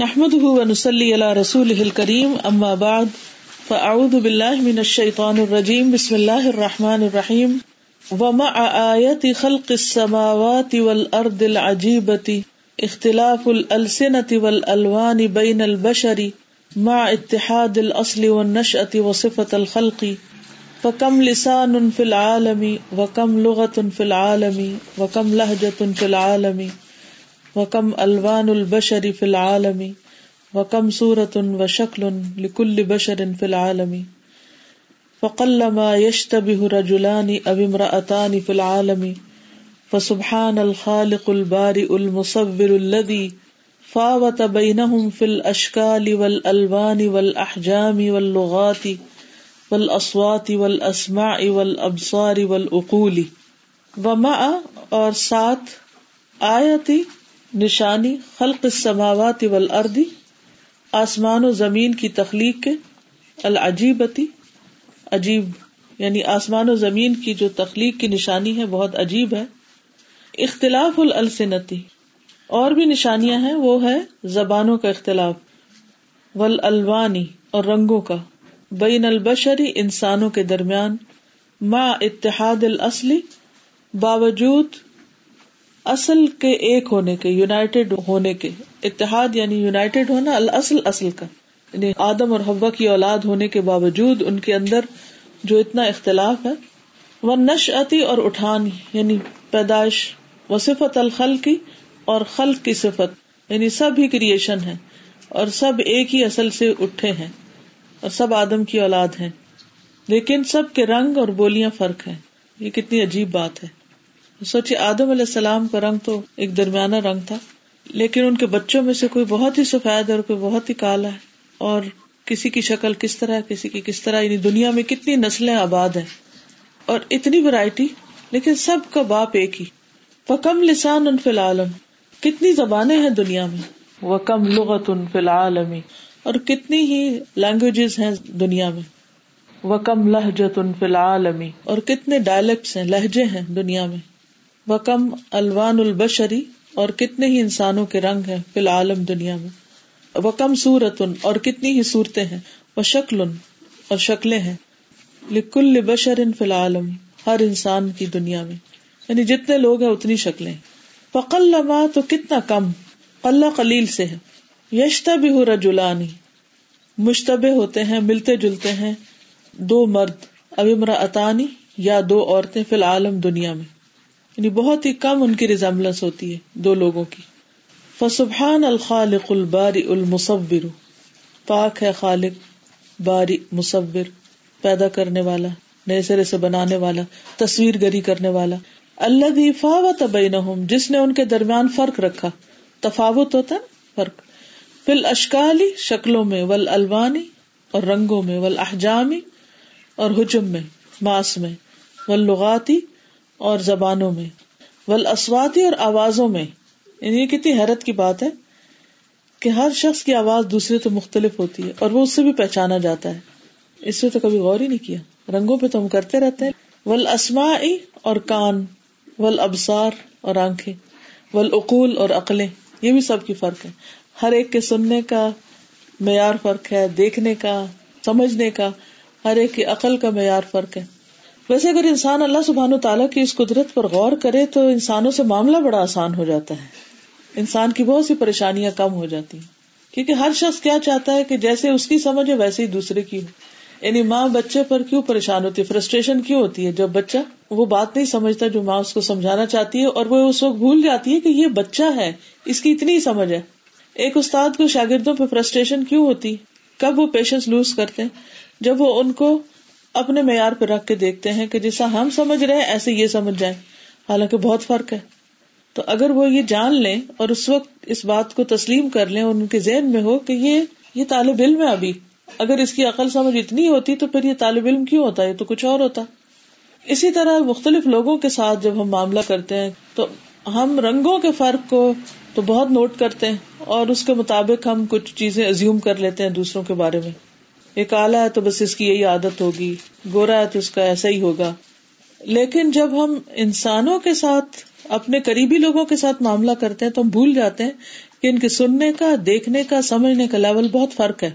نحمد ونسلی علی رسول الکریم اما بعد فاعوذ باللہ من الشیطان الرجیم بسم اللہ الرحمن الرحیم ومع آیت خلق السماوات والارض العجیبت اختلاف الالسنة والالوان بین البشر، مع اتحاد الاصل والنشأة وصفة الخلق فکم لسان فی العالم وکم لغة فی العالم وکم لہجة فی العالم. وکم الوان البشر فی العالم وکم صورت و شکل لکل بشر فی العالم فقل ما يشتبه رجلان او امرأتان فی العالم فسبحان الخالق البارئ المصور الذي فاوت بينهم في الاشكال والالوان والاحجام واللغات والاصوات والاسماع والابصار والعقول ومع اور ساتھ آیتی نشانی خلق السماوات والارض، آسمان و زمین کی تخلیق کے، العجیبتی، عجیب یعنی آسمان و زمین کی جو تخلیق کی نشانی ہے، بہت عجیب ہے۔ اختلاف السنتی اور بھی نشانیاں ہیں، وہ ہے زبانوں کا اختلاف ول الوانی اور رنگوں کا۔ بین البشری، انسانوں کے درمیان ما اتحاد الاصلی باوجود اصل کے ایک ہونے کے یونائٹیڈ ہونے کے، اتحاد یعنی یونائٹیڈ ہونا الاصل، اصل کا۔ یعنی آدم اور حوا کی اولاد ہونے کے باوجود ان کے اندر جو اتنا اختلاف ہے، وہ نش اور اٹھان یعنی پیدائش و صفت الخل کی اور خلق کی صفت یعنی سب ہی کریشن ہے اور سب ایک ہی اصل سے اٹھے ہیں اور سب آدم کی اولاد ہیں۔ لیکن سب کے رنگ اور بولیاں فرق ہیں۔ یہ کتنی عجیب بات ہے۔ سوچے آدم علیہ السلام کا رنگ تو ایک درمیانہ رنگ تھا، لیکن ان کے بچوں میں سے کوئی بہت ہی سفید اور کوئی بہت ہی کالا ہے۔ اور کسی کی شکل کس طرح کسی کی کس طرح یعنی دنیا میں کتنی نسلیں آباد ہیں۔ اور اتنی ورائٹی لیکن سب کا باپ ایک ہی۔ وہ کم لسان ان فی العالم؟ کتنی زبانیں ہیں دنیا میں؟ وہ کم لغت ان فی العالم؟ اور کتنی ہی لینگویجز ہیں دنیا میں؟ وہ کم لہجت ان فی العالم؟ اور کتنے ڈائلیکٹس ہیں، لہجے ہیں دنیا میں؟ وکم الوان البشری اور کتنے ہی انسانوں کے رنگ ہیں فی العالم دنیا میں۔ وکم سورت اور کتنی ہی صورتیں ہیں۔ وہ شکل اور شکلیں ہیں۔ لکل بشر فی العالم، ہر انسان کی دنیا میں۔ یعنی جتنے لوگ ہیں اتنی شکلیں فقل لما تو کتنا کم اللہ قلیل سے ہے۔ یشتا بھی ہو رجولانی مشتبہ ہوتے ہیں، ملتے جلتے ہیں۔ دو مرد ابمرا اطانی یا دو عورتیں فی العالم دنیا میں۔ یعنی بہت ہی کم ان کی ریزمبلنس ہوتی ہے، دو لوگوں کی۔ فسبحان الخالق الباری المصور۔ پاک ہے خالق، باری، مصور، پیدا کرنے والا، نئے سرے سے بنانے والا تصویر گری کرنے والا۔ اللہ فاوت بینہم جس نے ان کے درمیان فرق رکھا۔ تفاوت ہوتا ہے فرق۔ فل اشکالی شکلوں میں ول الوانی اور رنگوں میں ول احجامی اور حجم میں، ماس میں۔ ول لغاتی اور زبانوں میں۔ ول اسواتی اور آوازوں میں۔ یعنی یہ کتنی حیرت کی بات ہے کہ ہر شخص کی آواز دوسرے تو مختلف ہوتی ہے اور وہ اس سے بھی پہچانا جاتا ہے۔ اس سے تو کبھی غور ہی نہیں کیا۔ رنگوں پہ تو ہم کرتے رہتے ہیں۔ ول اسما اور کان ول ابسار اور آنکھیں ول اقول اور عقلیں۔ یہ بھی سب کی فرق ہے۔ ہر ایک کے سننے کا معیار فرق ہے، دیکھنے کا، سمجھنے کا، ہر ایک کی عقل کا معیار فرق ہے۔ ویسے اگر انسان اللہ سبحان و تعالیٰ کی اس قدرت پر غور کرے تو انسانوں سے معاملہ بڑا آسان ہو جاتا ہے۔ انسان کی بہت سی پریشانیاں کم ہو جاتی ہیں۔ کیونکہ ہر شخص کیا چاہتا ہے کہ جیسے اس کی سمجھ ہے ویسے ہی دوسرے کی ہو۔ یعنی ماں بچے پر کیوں پریشان ہوتی ہے؟ فرسٹریشن کیوں ہوتی ہے؟ جب بچہ وہ بات نہیں سمجھتا جو ماں اس کو سمجھانا چاہتی ہے اور وہ اس وقت بھول جاتی ہے کہ یہ بچہ ہے، اس کی اتنی سمجھ ہے۔ ایک استاد کو شاگردوں پہ فرسٹریشن کیوں ہوتی؟ کب وہ پیشنس لوز کرتے جب وہ ان کو اپنے معیار پہ رکھ کے دیکھتے ہیں کہ جیسا ہم سمجھ رہے ایسے یہ سمجھ جائیں۔ حالانکہ بہت فرق ہے۔ تو اگر وہ یہ جان لیں اور اس وقت اس بات کو تسلیم کر لیں اور ان کے ذہن میں ہو کہ یہ یہ طالب علم ہے ابھی۔ اگر اس کی عقل سمجھ اتنی ہوتی تو پھر یہ طالب علم کیوں ہوتا؟ ہے تو کچھ اور ہوتا۔ اسی طرح مختلف لوگوں کے ساتھ جب ہم معاملہ کرتے ہیں تو ہم رنگوں کے فرق کو تو بہت نوٹ کرتے ہیں اور اس کے مطابق ہم کچھ چیزیں ازیوم کر لیتے ہیں دوسروں کے بارے میں۔ یہ کالا ہے تو بس اس کی یہی عادت ہوگی۔ گورا ہے تو اس کا ایسا ہی ہوگا۔ لیکن جب ہم انسانوں کے ساتھ، اپنے قریبی لوگوں کے ساتھ معاملہ کرتے ہیں تو ہم بھول جاتے ہیں کہ ان کے سننے کا، دیکھنے کا، سمجھنے کا لیول بہت فرق ہے۔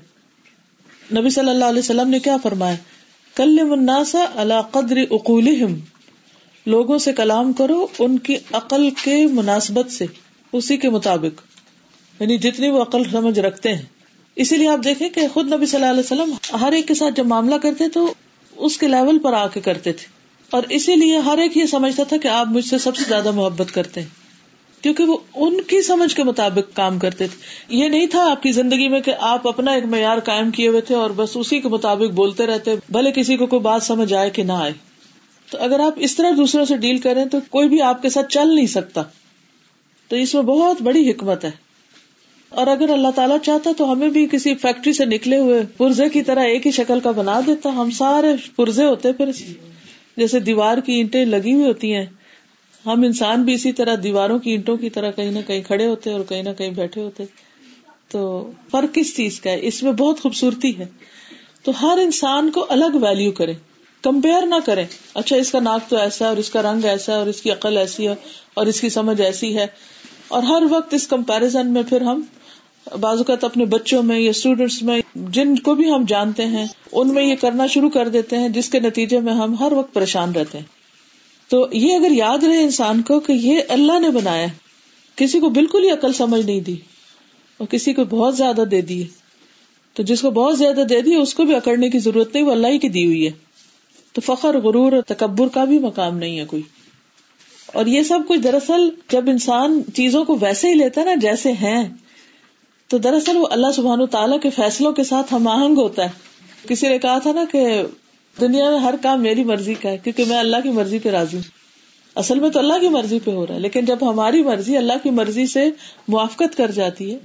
نبی صلی اللہ علیہ وسلم نے کیا فرمایا؟ کل مناسا اللہ قدر اقول لوگوں سے کلام کرو ان کی عقل کے مناسبت سے، اسی کے مطابق۔ یعنی جتنی وہ عقل سمجھ رکھتے ہیں۔ اسی لیے آپ دیکھیں کہ خود نبی صلی اللہ علیہ وسلم ہر ایک کے ساتھ جب معاملہ کرتے تو اس کے لیول پر آ کے کرتے تھے۔ اور اسی لیے ہر ایک یہ سمجھتا تھا کہ آپ مجھ سے سب سے زیادہ محبت کرتے ہیں۔ کیونکہ وہ ان کی سمجھ کے مطابق کام کرتے تھے۔ یہ نہیں تھا آپ کی زندگی میں کہ آپ اپنا ایک معیار قائم کیے ہوئے تھے اور بس اسی کے مطابق بولتے رہتے، بھلے کسی کو کوئی بات سمجھ آئے کہ نہ آئے۔ تو اگر آپ اس طرح دوسروں سے ڈیل کریں تو کوئی بھی آپ کے ساتھ چل نہیں سکتا۔ تو اس میں بہت بڑی حکمت ہے۔ اور اگر اللہ تعالیٰ چاہتا تو ہمیں بھی کسی فیکٹری سے نکلے ہوئے پرزے کی طرح ایک ہی شکل کا بنا دیتا۔ ہم سارے پرزے ہوتے پھر جیسے دیوار کی اینٹیں لگی ہوئی ہوتی ہیں۔ ہم انسان بھی اسی طرح دیواروں کی اینٹوں کی طرح کہیں نہ کہیں کھڑے ہوتے اور کہیں نہ کہیں بیٹھے ہوتے۔ تو فرق کس چیز کا ہے؟ اس میں بہت خوبصورتی ہے۔ تو ہر انسان کو الگ ویلو کرے کمپیئر نہ کرے اچھا اس کا ناک تو ایسا ہے اور اس کا رنگ ایسا ہے اور اس کی عقل ایسی ہے اور اس کی سمجھ ایسی ہے۔ اور ہر وقت اس کمپیرزن میں پھر ہم بعض اوقات اپنے بچوں میں یا اسٹوڈینٹس میں جن کو بھی ہم جانتے ہیں، ان میں یہ کرنا شروع کر دیتے ہیں، جس کے نتیجے میں ہم ہر وقت پریشان رہتے ہیں۔ تو یہ اگر یاد رہے انسان کو کہ یہ اللہ نے بنایا کسی کو بالکل ہی عقل سمجھ نہیں دی اور کسی کو بہت زیادہ دے دی تو جس کو بہت زیادہ دے دی اس کو بھی اکڑنے کی ضرورت نہیں، وہ اللہ ہی کی دی ہوئی ہے۔ تو فخر، غرور اور تکبر کا بھی مقام نہیں ہے کوئی۔ اور یہ سب کچھ دراصل جب انسان چیزوں کو ویسے ہی لیتا ہے نا، جیسے ہیں تو دراصل وہ اللہ سبحان و تعالیٰ کے فیصلوں کے ساتھ ہم آہنگ ہوتا ہے۔ کسی نے کہا تھا نا کہ دنیا میں ہر کام میری مرضی کا ہے، کیونکہ میں اللہ کی مرضی پہ راضی ہوں۔ اصل میں تو اللہ کی مرضی پہ ہو رہا ہے، لیکن جب ہماری مرضی اللہ کی مرضی سے موافقت کر جاتی ہے،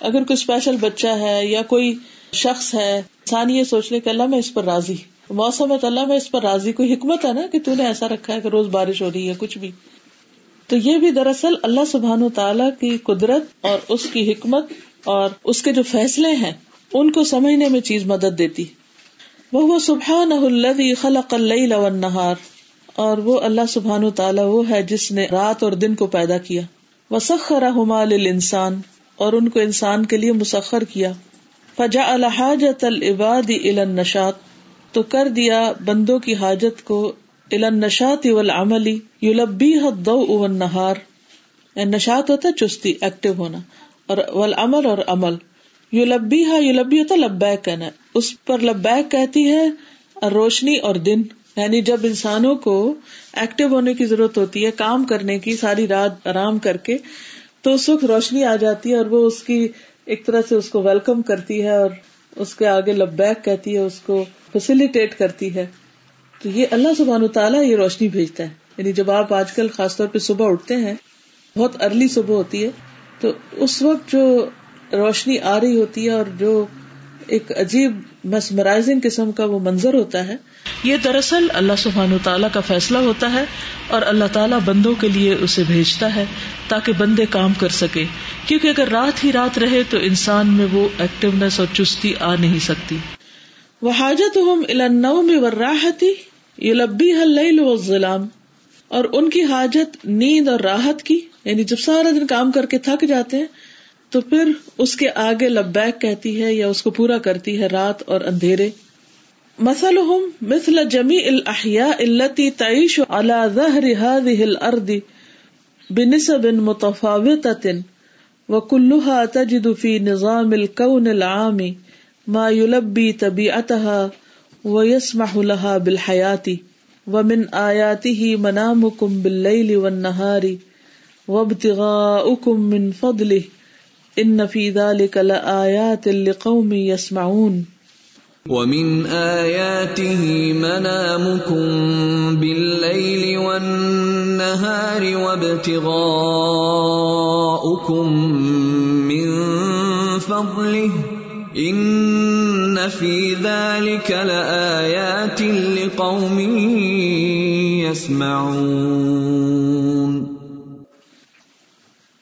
اگر کوئی اسپیشل بچہ ہے یا کوئی شخص ہے، انسان یہ سوچ لے کہ اللہ میں اس پر راضی موسم ہے تو اللہ میں اس پر راضی، کوئی حکمت ہے نا کہ تو نے ایسا رکھا ہے کہ روز بارش ہو رہی ہے، کچھ بھی۔ تو یہ بھی دراصل اللہ سبحان و تعالیٰ کی قدرت اور اس کی حکمت اور اس کے جو فیصلے ہیں، ان کو سمجھنے میں چیز مدد دیتی۔ وہ سبحان الذي خلق اللیل والنہار۔ اور وہ اللہ سبحان و تعالیٰ وہ ہے جس نے رات اور دن کو پیدا کیا۔ وسخرهما للانسان۔ اور ان کو انسان کے لیے مسخر کیا۔ فجا الحاجت العباد الى النشاط۔ تو کر دیا بندوں کی حاجت کو الى النشاط والعمل یلبیہ الضوء والنہار۔ یعنی نشاط ہوتا ہے، چستی، ایکٹیو ہونا۔ اور والعمل اور عمل. یو لبی ہا یو لبی ہوتا لبیک کہنا اس پر لبیک کہتی ہے روشنی اور دن. یعنی جب انسانوں کو ایکٹیو ہونے کی ضرورت ہوتی ہے، کام کرنے کی، ساری رات آرام کر کے، تو اس وقت روشنی آ جاتی ہے اور وہ اس کی ایک طرح سے اس کو ویلکم کرتی ہے اور اس کے آگے لبیک کہتی ہے، اس کو فیسلٹیٹ کرتی ہے. تو یہ اللہ سبحان تعالیٰ یہ روشنی بھیجتا ہے. یعنی جب آپ آج کل خاص طور پہ صبح اٹھتے ہیں، بہت ارلی صبح ہوتی ہے تو اس وقت جو روشنی آ رہی ہوتی ہے اور جو ایک عجیب مسمرائزنگ قسم کا وہ منظر ہوتا ہے، یہ دراصل اللہ سبحان تعالیٰ کا فیصلہ ہوتا ہے اور اللہ تعالیٰ بندوں کے لیے اسے بھیجتا ہے تاکہ بندے کام کر سکے۔ کیونکہ اگر رات ہی رات رہے تو انسان میں وہ ایکٹیونیس اور چستی آ نہیں سکتی۔ وہ حاجت ہم النو میں راحتی یہ لبی حل اور ان کی حاجت نیند اور راحت کی یعنی جب سارا دن کام کر کے تھک جاتے ہیں، تو پھر اس کے آگے لبیک کہتی ہے یا اس کو پورا کرتی ہے رات اور اندھیرے۔ مسل مثل جمی الحیا التی تعیش ظہر هذه الارض بنسب متفاوتة وكلها تجد في نظام الكون العام ما يلبي طبيعتها ويسمح لها بالحياة ومن آياته منامكم بالليل والنهار وابتغاؤكم من فضله ان فی ذلك لآیات لقوم يسمعون ومن آياته منامكم بالليل والنهار وابتغاؤكم من فضله ان في ذلك لآيات لقوم يسمعون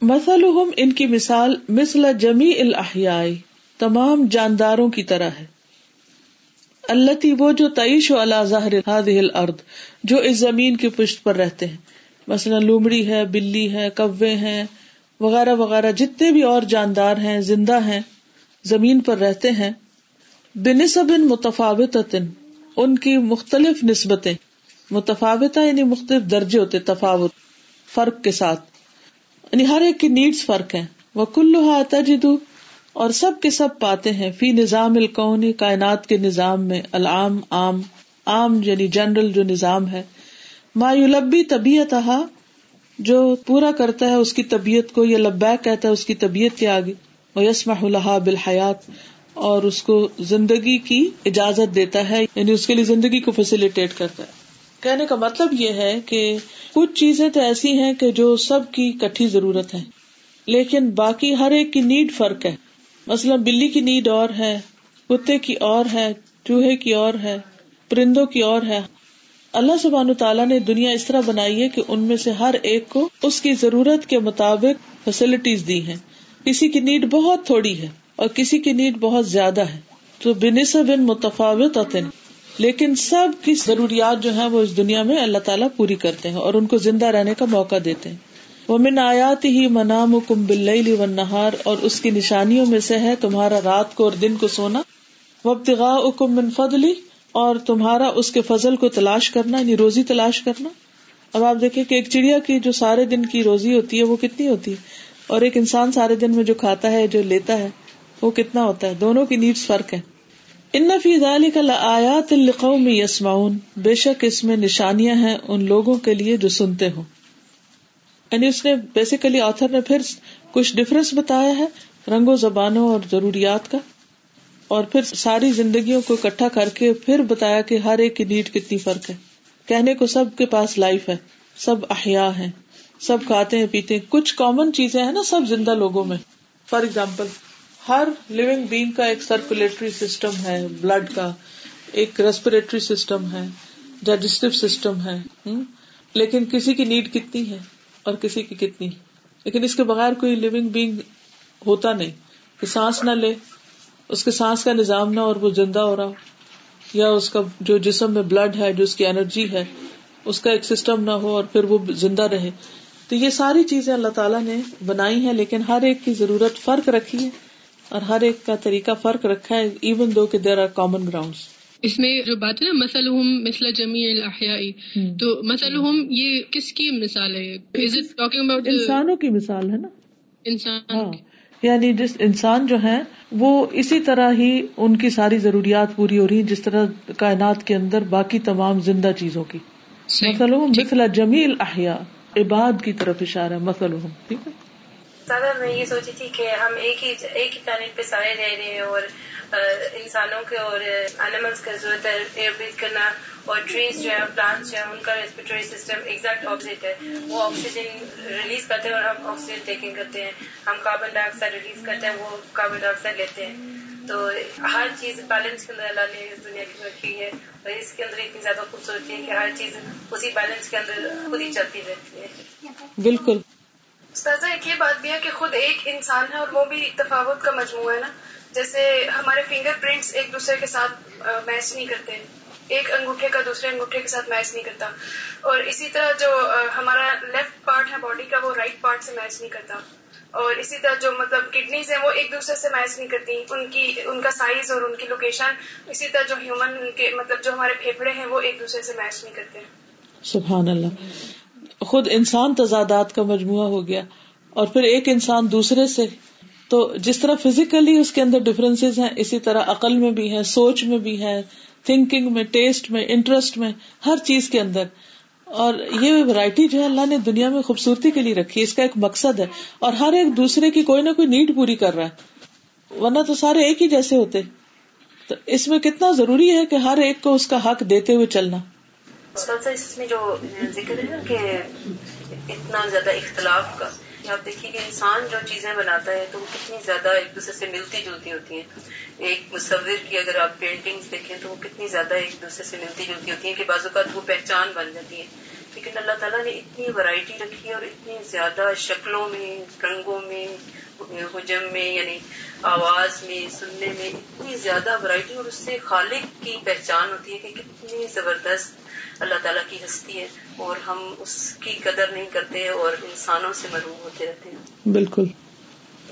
مثلهم ان کی مثال مثل جمی الحیائی تمام جانداروں کی طرح ہے۔ اللہ وہ جو تعیش و اللہ ظاہر الارض، جو اس زمین کی پشت پر رہتے ہیں۔ مثلا لومڑی ہے، بلی ہے، کوے ہیں، وغیرہ وغیرہ، جتنے بھی اور جاندار ہیں، زندہ ہیں، زمین پر رہتے ہیں۔ بنسب متفاوت ان کی مختلف نسبتیں۔ متفاوت یعنی مختلف درجے ہوتے، تفاوت، فرق کے ساتھ۔ یعنی ہر ایک کی نیڈس فرق ہے وہ کلو تجدو اور سب کے سب پاتے ہیں۔ فی نظام القونی کائنات کے نظام میں، العام، عام عام یعنی جنرل جو نظام ہے۔ مایولبی طبیعت جو پورا کرتا ہے اس کی طبیعت کو یہ لبیک کہتا ہے اس کی طبیعت کے آگے۔ وہ یسما الحا بالحیات اور اس کو زندگی کی اجازت دیتا ہے یعنی اس کے لیے زندگی کو فیسلٹیٹ کرتا ہے۔ کہنے کا مطلب یہ ہے کہ کچھ چیزیں تو ایسی ہیں کہ جو سب کی کٹھی ضرورت ہے، لیکن باقی ہر ایک کی نیڈ فرق ہے۔ مثلاً بلی کی نیڈ اور ہے، کتے کی اور ہے، چوہے کی اور ہے، پرندوں کی اور ہے۔ اللہ سبحان تعالیٰ نے دنیا اس طرح بنائی ہے کہ ان میں سے ہر ایک کو اس کی ضرورت کے مطابق فیسلٹیز دی ہیں۔ کسی کی نیڈ بہت تھوڑی ہے اور کسی کی نیڈ بہت زیادہ ہے۔ تو بنس بن متفاوت لیکن سب کی ضروریات جو ہے وہ اس دنیا میں اللہ تعالیٰ پوری کرتے ہیں اور ان کو زندہ رہنے کا موقع دیتے ہیں۔ وہ من آیات ہی منام کم بل و نہار اور اس کی نشانیوں میں سے ہے تمہارا رات کو اور دن کو سونا۔ وبتغا اکم من فضلی اور تمہارا اس کے فضل کو تلاش کرنا یعنی روزی تلاش کرنا۔ اب آپ دیکھیں کہ ایک چڑیا کی جو سارے دن کی روزی ہوتی ہے وہ کتنی ہوتی ہے؟ اور ایک انسان سارے دن میں جو کھاتا ہے، جو لیتا ہے، وہ کتنا ہوتا ہے؟ دونوں کی نیڈس فرق ہے۔ ان نفی کا آیات القوم یسماؤن بے شک اس میں نشانیاں ہیں ان لوگوں کے لیے جو سنتے ہوں۔ یعنی اس نے بیسیکلی آتھر نے پھر کچھ ڈفرنس بتایا ہے رنگوں، زبانوں اور ضروریات کا۔ اور پھر ساری زندگیوں کو اکٹھا کر کے پھر بتایا کہ ہر ایک کی نیڈ کتنی فرق ہے۔ کہنے کو سب کے پاس لائف ہے، سب احیا ہے سب کھاتے ہیں، پیتے ہیں۔ کچھ کامن چیزیں ہیں نا سب زندہ لوگوں میں۔ فار ایگزامپل ہر لونگ بینگ کا ایک سرکولیٹری سسٹم ہے بلڈ کا ایک ریسپریٹری سسٹم ہے ڈائجسٹو سسٹم ہے لیکن کسی کی نیڈ کتنی ہے اور کسی کی کتنی۔ لیکن اس کے بغیر کوئی لونگ بینگ ہوتا نہیں۔ کہ سانس نہ لے، اس کے سانس کا نظام نہ اور وہ زندہ ہو رہا یا اس کا جو جسم میں بلڈ ہے، جو اس کی انرجی ہے، اس کا ایک سسٹم نہ ہو اور پھر وہ زندہ رہے۔ تو یہ ساری چیزیں اللہ تعالیٰ نے بنائی ہیں، لیکن ہر ایک کی ضرورت فرق رکھی ہے۔ اور ہر ایک کا طریقہ فرق رکھا ہے ایون دو کہ دیر آر کامن گراؤنڈ اس میں جو بات ہے نا مسل مثلا جمی الحیائی تو مسل یہ کس کی مثال ہے؟ انسانوں کی مثال ہے نا۔ انسان ہاں۔ یعنی جس انسان جو ہے وہ اسی طرح ہی ان کی ساری ضروریات پوری ہو رہی جس طرح کائنات کے اندر باقی تمام زندہ چیزوں کی۔ مثلا جمیل احیا عباد کی طرف اشارہ مسل ٹھیک ہے۔ میں یہ سوچی تھی کہ ہم ایک ہی ایک ہی پلانٹ پہ سارے رہ رہے ہیں اور انسانوں کے اور اینیملس کا ضرورت ہے ایئر بریتھ کرنا اور ٹریز جو ہے پلانٹس جو ہے ان کا ریسپریٹری سسٹم ایگزیکٹ آپوزٹ ہے۔ وہ آکسیجن ریلیز کرتے ہیں اور ہم آکسیجن ٹیکنگ کرتے ہیں۔ ہم کاربن ڈائی آکسائڈ ریلیز کرتے ہیں، وہ کاربن ڈائی آکسائڈ لیتے ہیں۔ تو ہر چیز بیلنس کے اندر اللہ نے اس دنیا کی رکھی ہے اور اس کے اندر اتنی زیادہ خوبصورتی ہے کہ ہر چیز اسی بیلنس کے اندر خود ہی چلتی رہتی ہے۔ بالکل۔ استاذہ، ایک یہ بات بھی ہے کہ خود ایک انسان ہے اور وہ بھی تفاوت کا مجموعہ ہے نا۔ جیسے ہمارے فنگر پرنٹس ایک دوسرے کے ساتھ میچ نہیں کرتے۔ ایک انگوٹھے کا دوسرے انگوٹھے کے ساتھ میچ نہیں کرتا۔ اور اسی طرح جو ہمارا لیفٹ پارٹ ہے باڈی کا، وہ رائٹ پارٹ سے میچ نہیں کرتا۔ اور اسی طرح جو مطلب کڈنیز ہیں، وہ ایک دوسرے سے میچ نہیں کرتی۔ ان کی، ان کا سائز اور ان کی لوکیشن اسی طرح جو ہیومن کے مطلب جو ہمارے پھیپڑے ہیں، وہ ایک دوسرے سے میچ نہیں کرتے۔ سبحان اللہ۔ خود انسان تضادات کا مجموعہ ہو گیا اور پھر ایک انسان دوسرے سے۔ تو جس طرح فزیکلی اس کے اندر ڈفرینس ہیں، اسی طرح عقل میں بھی ہے سوچ میں بھی ہے تھنکنگ میں ٹیسٹ میں انٹرسٹ میں، ہر چیز کے اندر۔ اور یہ ورائٹی جو ہے اللہ نے دنیا میں خوبصورتی کے لیے رکھی، اس کا ایک مقصد ہے۔ اور ہر ایک دوسرے کی کوئی نہ کوئی نیڈ پوری کر رہا ہے۔ ورنہ تو سارے ایک ہی جیسے ہوتے۔ تو اس میں کتنا ضروری ہے کہ ہر ایک کو اس کا حق دیتے ہوئے چلنا۔ اس میں جو ذکر ہے نا کہ اتنا زیادہ اختلاف کا آپ دیکھیے کہ انسان جو چیزیں بناتا ہے تو وہ کتنی زیادہ ایک دوسرے سے ملتی جلتی ہوتی ہیں۔ ایک مصور کی اگر آپ پینٹنگ دیکھیں تو وہ کتنی زیادہ ایک دوسرے سے ملتی جلتی ہوتی ہیں کہ بعض اوقات وہ پہچان بن جاتی ہے لیکن اللہ تعالیٰ نے اتنی ورائٹی رکھی ہے اور اتنی زیادہ شکلوں میں، رنگوں میں حجم میں یعنی آواز میں سننے میں اتنی زیادہ ورائٹی اور اس سے خالق کی پہچان ہوتی ہے کہ کتنی زبردست اللہ تعالیٰ کی ہستی ہے اور ہم اس کی قدر نہیں کرتے اور انسانوں سے محروم ہوتے رہتے ہیں۔ بالکل۔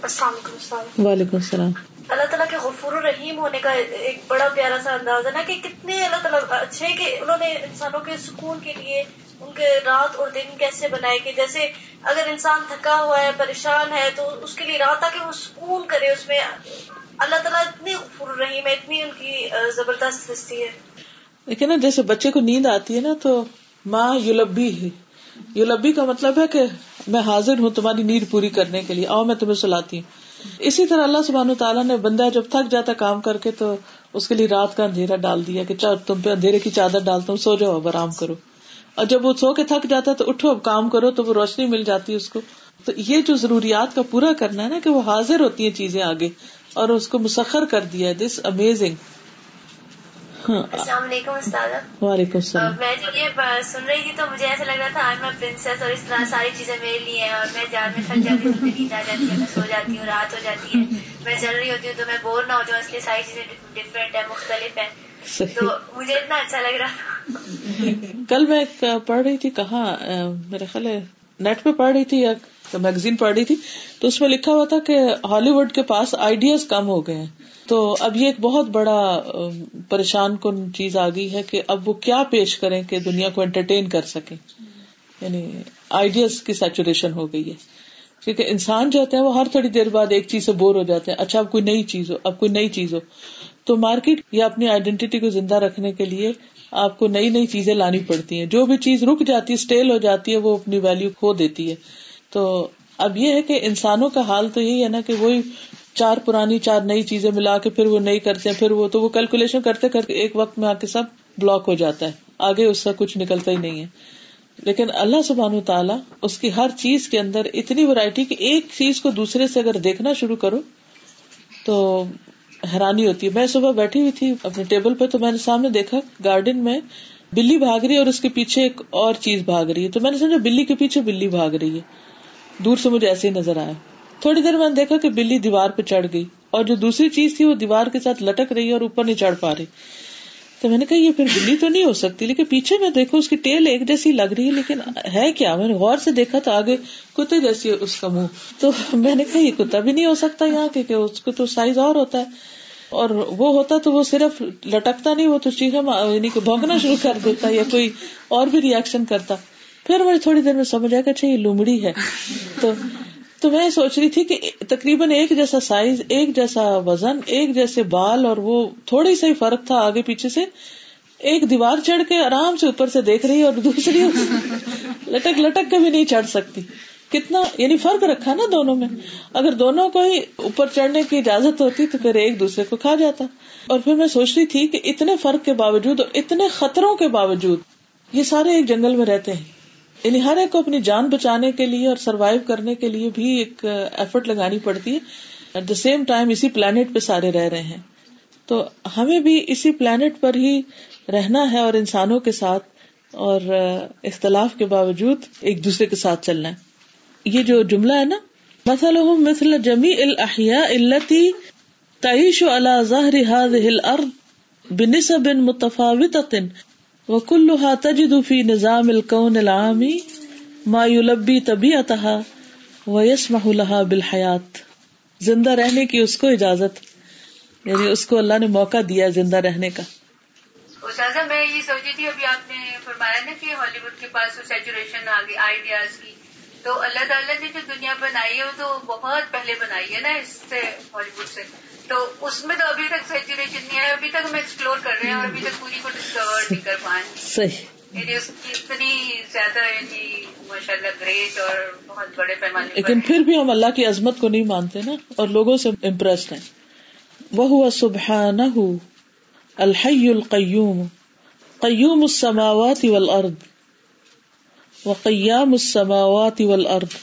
السلام علیکم السلام۔ وعلیکم السلام۔ اللہ تعالیٰ کے غفور الرحیم ہونے کا ایک بڑا پیارا سا انداز ہے نا کہ کتنے اللہ تعالیٰ اچھے کہ انہوں نے انسانوں کے سکون کے لیے ان کے رات اور دن کیسے بنائے کہ جیسے اگر انسان تھکا ہوا ہے، پریشان ہے، تو اس کے لیے رات تاکہ وہ سکون کرے، اس میں اللہ تعالیٰ اتنی غفور الرحیم ہے، اتنی ان کی زبردست ہستی ہے۔ لیکن نا، جیسے بچے کو نیند آتی ہے نا، تو ماں یولبی ہے۔ یولبی کا مطلب ہے کہ میں حاضر ہوں تمہاری نیند پوری کرنے کے لیے، آؤ میں تمہیں سلاتی ہوں۔ اسی طرح اللہ سبحانہ تعالیٰ نے بندہ جب تھک جاتا کام کر کے، تو اس کے لیے رات کا اندھیرا ڈال دیا کہ تم پہ اندھیرے کی چادر ڈالتا ہوں، سو جاؤ، اب آرام کرو۔ اور جب وہ سو کے تھک جاتا ہے تو اٹھو اب کام کرو تو وہ روشنی مل جاتی ہے اس کو۔ تو یہ جو ضروریات کا پورا کرنا ہے نا کہ وہ حاضر ہوتی ہیں چیزیں آگے اور اس کو مسخر کر دیا دس امیزنگ السلام علیکم استاد۔ وعلیکم السلام۔ میں جب یہ سن رہی تھی تو مجھے ایسا لگ رہا تھا آج میں پرنسس اور اس طرح ساری چیزیں میرے لیے ہیں اور میں جان میں تھک جاتی ہوں نیند آ جاتی ہے میں سو جاتی ہوں رات ہو جاتی ہے میں چل رہی ہوتی ہوں تو میں بور نہ ہو جاؤں اس لیے ساری چیزیں ڈفرینٹ ہے مختلف ہے تو مجھے اتنا اچھا لگ رہا۔ کل میں پڑھ رہی تھی کہاں؟ میرے خیال ہے نیٹ پہ پڑھ رہی تھی یا میگزین پڑھ رہی تھی۔ تو اس میں لکھا ہوا تھا کہ ہالی ووڈ کے پاس آئیڈیاز کم ہو گئے ہیں۔ تو اب یہ ایک بہت بڑا پریشان کن چیز آ گئی ہے کہ اب وہ کیا پیش کریں کہ دنیا کو انٹرٹین کر سکیں یعنی آئیڈیاز کی سیچوریشن ہو گئی ہے۔ کیونکہ انسان جو ہوتے ہیں وہ ہر تھوڑی دیر بعد ایک چیز سے بور ہو جاتے ہیں۔ اچھا اب کوئی نئی چیز ہو اب کوئی نئی چیز ہو۔ تو مارکیٹ یا اپنی آئیڈینٹی کو زندہ رکھنے کے لیے آپ کو نئی نئی چیزیں لانی پڑتی ہیں۔ جو بھی چیز رک جاتی ہے اسٹیل ہو جاتی ہے، وہ اپنی ویلو کھو دیتی ہے۔ تو اب یہ ہے کہ انسانوں کا حال تو یہی ہے نا کہ وہی چار پرانی، چار نئی چیزیں ملا کے پھر وہ نئی کرتے ہیں، پھر وہ تو وہ کیلکولیشن کرتے کرتے ایک وقت میں آ کے سب بلاک ہو جاتا ہے۔ آگے اس سے کچھ نکلتا ہی نہیں ہے۔ لیکن اللہ سبحان تعالیٰ اس کی ہر چیز کے اندر اتنی ورائٹی کہ ایک چیز کو دوسرے سے اگر دیکھنا شروع کرو تو حیرانی ہوتی ہے۔ میں صبح بیٹھی ہوئی تھی اپنے ٹیبل پہ تو میں نے سامنے دیکھا گارڈن میں بلی بھاگ رہی ہے اور اس کے پیچھے ایک اور چیز بھاگ رہی ہے۔ تو میں نے سمجھا بلی کے پیچھے بلی بھاگ رہی ہے۔ دور سے مجھے ایسے ہی نظر آیا۔ تھوڑی دیر میں نے دیکھا کہ بلی دیوار پہ چڑھ گئی اور جو دوسری چیز تھی وہ دیوار کے ساتھ لٹک رہی ہے اور اوپر نہیں چڑھ پا رہی۔ تو میں نے کہا، یہ پھر بلی تو نہیں ہو سکتی، لیکن پیچھے میں دیکھو، اس کی ٹیل ایک جیسی لگ رہی ہے، لیکن ہے کیا؟ میں نے غور سے دیکھا تو آگے کتے جیسی اس کا منہ۔ تو میں نے کہا، یہ کتا بھی نہیں ہو سکتا یہاں، کیونکہ اس کو تو سائز اور ہوتا ہے۔ اور وہ ہوتا تو وہ صرف لٹکتا نہیں، وہ تو چیخا یعنی کہ بھونکنا شروع کر دیتا یا کوئی اور بھی ریئیکشن کرتا۔ پھر مجھے تھوڑی دیر میں سمجھ آیا کہ اچھا یہ لومڑی ہے۔ تو تو میں سوچ رہی تھی کہ تقریباً ایک جیسا سائز، ایک جیسا وزن، ایک جیسے بال اور وہ تھوڑی سا ہی فرق تھا آگے پیچھے سے۔ ایک دیوار چڑھ کے آرام سے اوپر سے دیکھ رہی اور دوسری لٹک لٹک کے بھی نہیں چڑھ سکتی۔ کتنا یعنی فرق رکھا نا دونوں میں۔ اگر دونوں کو ہی اوپر چڑھنے کی اجازت ہوتی تو پھر ایک دوسرے کو کھا جاتا۔ اور پھر میں سوچ رہی تھی کہ اتنے فرق کے باوجود اور اتنے خطروں کے باوجود یہ سارے ایک جنگل میں رہتے ہیں۔ یعنی ہر ایک کو اپنی جان بچانے کے لیے اور سروائو کرنے کے لیے بھی ایک uh, ایفرٹ لگانی پڑتی ہے. ایٹ دا سیم ٹائم اسی پلانٹ پہ سارے رہ رہے ہیں. تو ہمیں بھی اسی پلانٹ پر ہی رہنا ہے اور انسانوں کے ساتھ اور uh, اختلاف کے باوجود ایک دوسرے کے ساتھ چلنا ہے. یہ جو جملہ ہے نا مثلا مثل جمی الحیا التی تعیش اللہ ظاہر هذه الارض بنسب متفاوتة وكلها تجد في نظام الكون العامی ما يلبي طبيعتها ويسمح لها بالحیات زندہ رہنے کی اس کو اجازت یعنی اس کو اللہ نے موقع دیا زندہ رہنے کا۔ استاذہ، میں یہ سوچی تھی، ابھی آپ نے فرمایا نا کہ ہالی ووڈ کے پاس سیچوریشن آ گئی آئیڈیاز کی۔ تو اللہ تعالیٰ نے جو دنیا بنائی ہے، وہ تو بہت پہلے بنائی ہے نا اس سے ہالی ووڈ سے۔ تو اس میں تو ابھی تک سیچوریشن نہیں ہے ابھی تک ہم ایکسپلور کر رہے ہیں اور ابھی تک پوری کو ڈسکور نہیں کر پائے۔ صحیح۔ یعنی اس کی اتنی زیادہ یعنی ماشاء اللہ گریٹ اور بہت بڑے پیمانے لیکن پھر بھی ہم اللہ کی عظمت کو نہیں مانتے نا اور لوگوں سے امپریسڈ ہیں۔ وہ سبحانہ الحی القیوم قیوم السماوات والارض وقیام السماوات والارض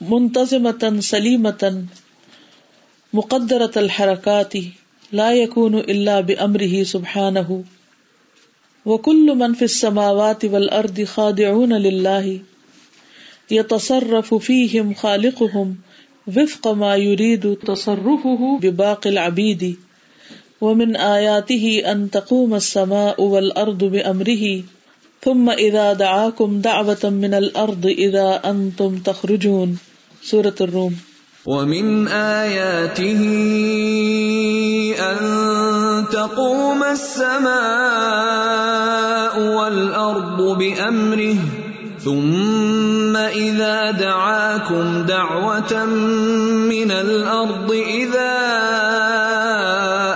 منتظمة سلیمة مقدرة الحركات لا یقون يكون الا بامره سبحانه وكل من في السماوات والارض خاضعون لله يتصرف فيهم خالقهم وفق ما يريد تصرفه بباقي العبيد ومن آياته أن تقوم السماء والأرض بأمره ثم إذا دعاكم دعوة من الأرض إذا أنتم تخرجون سورة الروم ومن آياته أن تقوم السماء والأرض بأمره ثم إذا دعاكم دعوة من الأرض إذا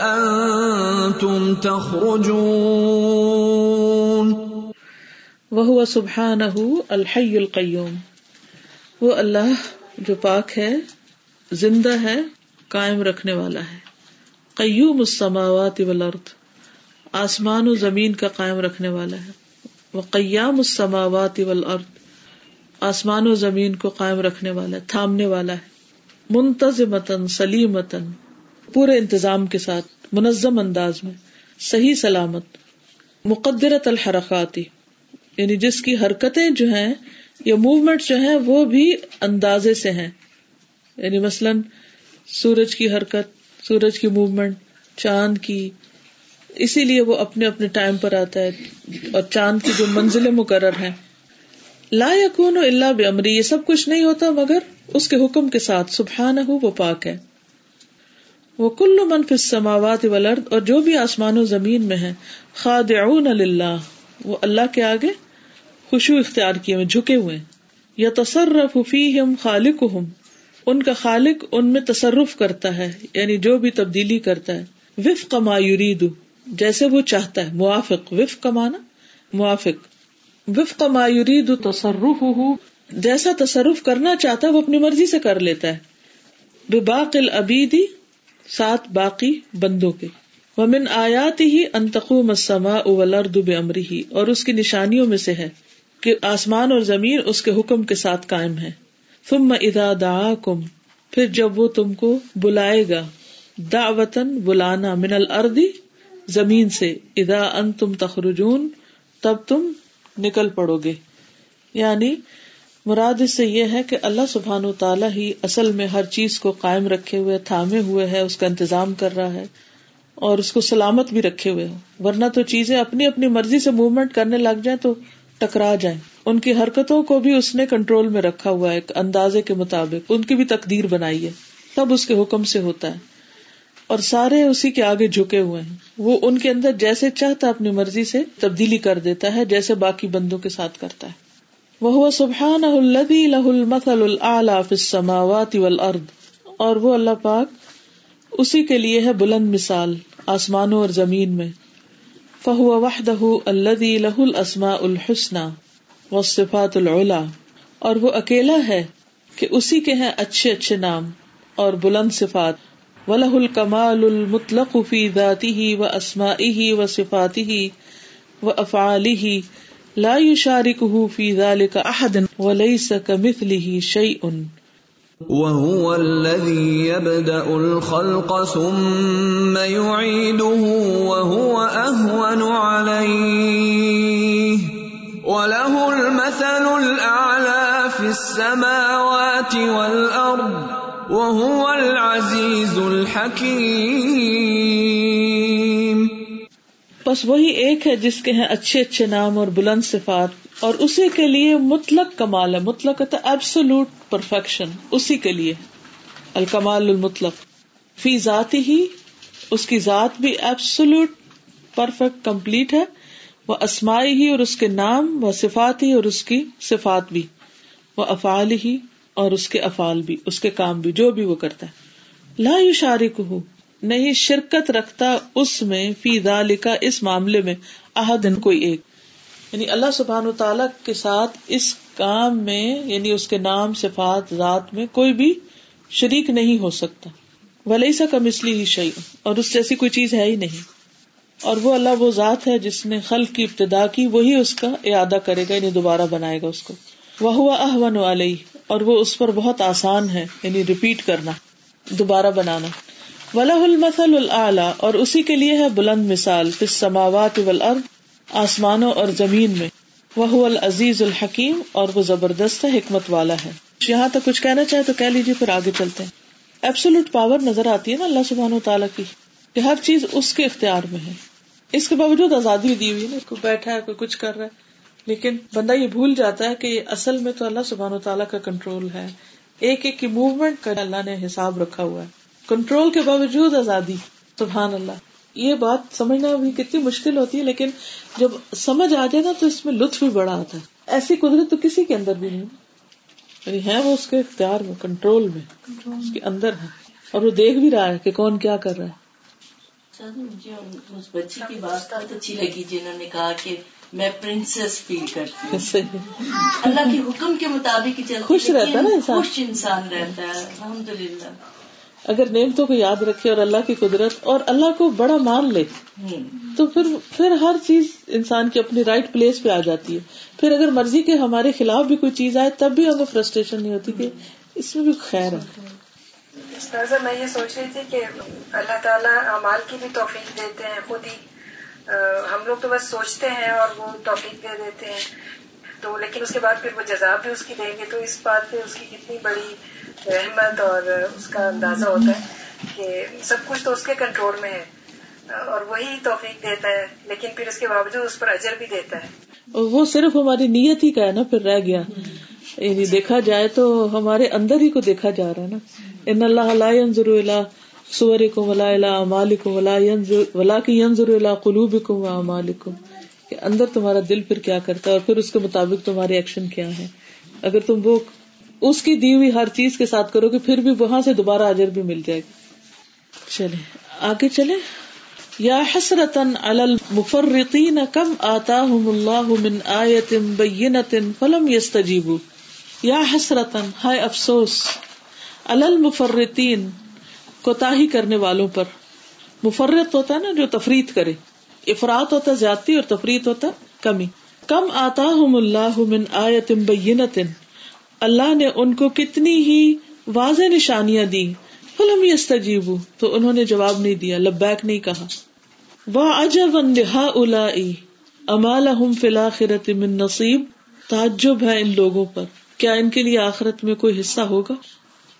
أنتم تخرجون وہ سبحانہ الحی القیوم وہ اللہ جو پاک ہے زندہ ہے، قائم رکھنے والا ہے۔ قیوم السماوات والارض، آسمان و زمین کا قائم رکھنے والا ہے۔ وہ قیام السماوات والارض، آسمان و زمین کو قائم رکھنے والا ہے تھامنے والا ہے۔ منتظمتن سلیمتن پورے انتظام کے ساتھ، منظم انداز میں، صحیح سلامت، مقدرت الحرکاتی یعنی جس کی حرکتیں جو ہیں، یا موومنٹ جو ہیں، وہ بھی اندازے سے ہیں۔ یعنی مثلاً سورج کی حرکت، سورج کی موومنٹ چاند کی، اسی لیے وہ اپنے اپنے ٹائم پر آتا ہے اور چاند کی جو منزلیں مقرر ہیں۔ لا یقون اللہ بمری یہ سب کچھ نہیں ہوتا مگر اس کے حکم کے ساتھ سبحان ہو وہ پاک ہے۔ وہ کل منف سماوات ولرد اور جو بھی آسمان و زمین میں ہے خاد اللہ وہ اللہ کے آگے خوشو اختیار کیے ہوئے، جھکے ہوئے۔ یا تصرف خالق ان کا خالق ان میں تصرف کرتا ہے یعنی جو بھی تبدیلی کرتا ہے۔ وف کما یورید جیسے وہ چاہتا ہے۔ موافق۔ وف کمانا موافق۔ وف کما یورید تصرف جیسا تصرف کرنا چاہتا ہے، وہ اپنی مرضی سے کر لیتا ہے۔ بے باق العبیدی سات باقی بندوں کے۔ ومن آیات ہی انتقو مسما اولرد بے امری ہی اور اس کی نشانیوں میں سے ہے کہ آسمان اور زمین اس کے حکم کے ساتھ قائم ہے ثم اذا دعاکم، پھر جب وہ تم کو بلائے گا دعوتن بلانا من الارض، زمین سے، اذا انتم تخرجون، تب تم نکل پڑو گے۔ یعنی مراد اس سے یہ ہے کہ اللہ سبحان و تعالیٰ ہی اصل میں ہر چیز کو قائم رکھے ہوئے، تھامے ہوئے ہے، اس کا انتظام کر رہا ہے، اور اس کو سلامت بھی رکھے ہوئے ہو ورنہ تو چیزیں اپنی اپنی مرضی سے موومنٹ کرنے لگ جائیں تو ٹکرا جائیں۔ ان کی حرکتوں کو بھی اس نے کنٹرول میں رکھا ہوا ہے اندازے کے مطابق۔ ان کی بھی تقدیر بنائی ہے۔ سب اس کے حکم سے ہوتا ہے۔ اور سارے اسی کے آگے جھکے ہوئے ہیں۔ وہ ان کے اندر جیسے چاہتا اپنی مرضی سے تبدیلی کر دیتا ہے، جیسے باقی بندوں کے ساتھ کرتا ہے۔ وہ سبحان الدی لہ المثل العلی السماوات والارض اور وہ اللہ پاک اسی کے لیے ہے بلند مثال آسمانوں اور زمین میں۔ فہو وحدہ الذي له الاسماء الحسنى والصفات العلا، اور وہ اکیلا ہے کہ اسی کے ہیں اچھے اچھے نام اور بلند صفات۔ ولہ الکمال المطلق فی ذاته واسمائه وصفاته وافعاله لا يشاركه في ذلك احد وليس كمثله شيء۔ وهو الذي يبدأ الخلق ثم يعيده وهو أهون عليه۔ الأعلى السماوات والأرض وهو العزيز بس وہی ایک ہے جس کے ہیں اچھے اچھے نام اور بلند صفات اور اسی کے لیے مطلق کمال ہے، مطلق ایبسولوٹ پرفیکشن اسی کے لیے، الکمال المطلق۔ فی ذات ہی اس کی ذات بھی ایبسولوٹ پرفیکٹ کمپلیٹ ہے، وہ اسمائی ہی اور اس کے نام، وہ صفات ہی اور اس کی صفات بھی۔ وہ افعال ہی اور اس کے افعال بھی، اس کے کام بھی، جو بھی وہ کرتا ہے۔ لا یو شارک ہو نہیں شرکت رکھتا اس میں، فی ذالکا اس معاملے میں، احدن کوئی ایک۔ یعنی اللہ سبحان و تعالی کے ساتھ اس کام میں یعنی اس کے نام، صفات، ذات میں کوئی بھی شریک نہیں ہو سکتا۔ ولیسا کا مسلی ہی شعی اور اس جیسی کوئی چیز ہے ہی نہیں۔ اور وہ اللہ وہ ذات ہے جس نے خل کی ابتدا کی، وہی اس کا ارادہ کرے گا یعنی دوبارہ بنائے گا اس کو۔ وہ ہوا احون علیہ اور وہ اس پر بہت آسان ہے یعنی ریپیٹ کرنا، دوبارہ بنانا۔ ولہ المسل العلیٰ اور اسی کے لیے ہے بلند مثال پس سماوات والارض آسمانوں اور زمین میں۔ وہ العزیز الحکیم اور وہ زبردست حکمت والا ہے۔ یہاں تک کچھ کہنا چاہے تو کہہ لیجیے پھر آگے چلتے ہیں۔ ایبسولوٹ پاور نظر آتی ہے نا اللہ سبحان و تعالیٰ کی، کہ ہر چیز اس کے اختیار میں ہے۔ اس کے باوجود آزادی دی ہوئی نا، کوئی بیٹھا ہے، کوئی کچھ کر رہا ہے۔ لیکن بندہ یہ بھول جاتا ہے کہ اصل میں تو اللہ سبحان و تعالیٰ کا کنٹرول ہے۔ ایک ایک کی موومنٹ کا اللہ نے حساب رکھا ہوا ہے۔ کنٹرول کے باوجود آزادی۔ سبحان اللہ۔ یہ بات سمجھنا بھی کتنی مشکل ہوتی ہے، لیکن جب سمجھ آ جائے نا تو اس میں لطف بھی بڑا آتا ہے۔ ایسی قدرت تو کسی کے اندر بھی نہیں۔ یعنی ہے وہ اس کے اختیار میں کنٹرول میں، اس کے اندر ہے۔ اور وہ دیکھ بھی رہا ہے کہ کون کیا کر رہا ہے۔ مجھے اس بچی کی بات اچھی لگی جنہوں نے کہا کہ میں پرنسس فیل کرتی ہوں۔ اللہ کے حکم کے مطابق خوش رہتا ہے نا انسان۔ خوش انسان رہتا ہے۔ الحمد للہ اگر نعمتوں کو یاد رکھے اور اللہ کی قدرت اور اللہ کو بڑا مان لے تو پھر پھر ہر چیز انسان کی اپنی رائٹ پلیس پہ آ جاتی ہے۔ پھر اگر مرضی کے ہمارے خلاف بھی کوئی چیز آئے تب بھی ہمیں فرسٹریشن نہیں ہوتی کہ اس میں بھی خیر ہے۔ میں یہ سوچ رہی تھی کہ اللہ تعالیٰ امال کی بھی توفیق دیتے ہیں خود ہی۔ ہم لوگ تو بس سوچتے ہیں اور وہ توفیق دے دیتے ہیں۔ تو لیکن اس کے بعد پھر وہ جزا بھی اس کی دیں گے۔ تو اس بات پہ اس کی کتنی بڑی رحمت اور اس کا اندازہ ہوتا ہے کہ سب کچھ تو اس کے کنٹرول میں ہے۔ اور وہی توفیق دیتا ہے، لیکن پھر اس کے باوجود اس پر اجر بھی دیتا ہے۔ وہ صرف ہماری نیت ہی کا ہے نا، پھر رہ گیا۔ یعنی دیکھا جائے تو ہمارے اندر ہی کو دیکھا جا رہا ہے نا۔ ان اللہ لا ينظر الى صوركم ولا الى ولا ينظر ينظر الى کہ اندر تمہارا دل پھر کیا کرتا ہے اور پھر اس کے مطابق تمہارے ایکشن کیا ہے۔ اگر تم وہ اس کی دی ہوئی ہر چیز کے ساتھ کرو گے، پھر بھی وہاں سے دوبارہ اجر بھی مل جائے گا۔ چلے آگے چلے یا حسرتن المفرقین کم آتاہم اللہ من آیت بینت فلم یستجیبو۔ یا حسرتن ہائے افسوس المفرطین کوتاہی کرنے والوں پر۔ مفرت ہوتا ہے نا جو تفریح کرے۔ افراد ہوتا زیادتی اور تفریح ہوتا کمی۔ کم آتاہم اللہ من آیت بینت۔ اللہ نے ان کو کتنی ہی واضح نشانیاں دی فلم یستجیب تو انہوں نے جواب نہیں دیا، لبیک نہیں کہا۔ وہ اجب اندہا الا امال فلاخرت من نصیب۔ تعجب ہے ان لوگوں پر۔ کیا ان کے لیے آخرت میں کوئی حصہ ہوگا؟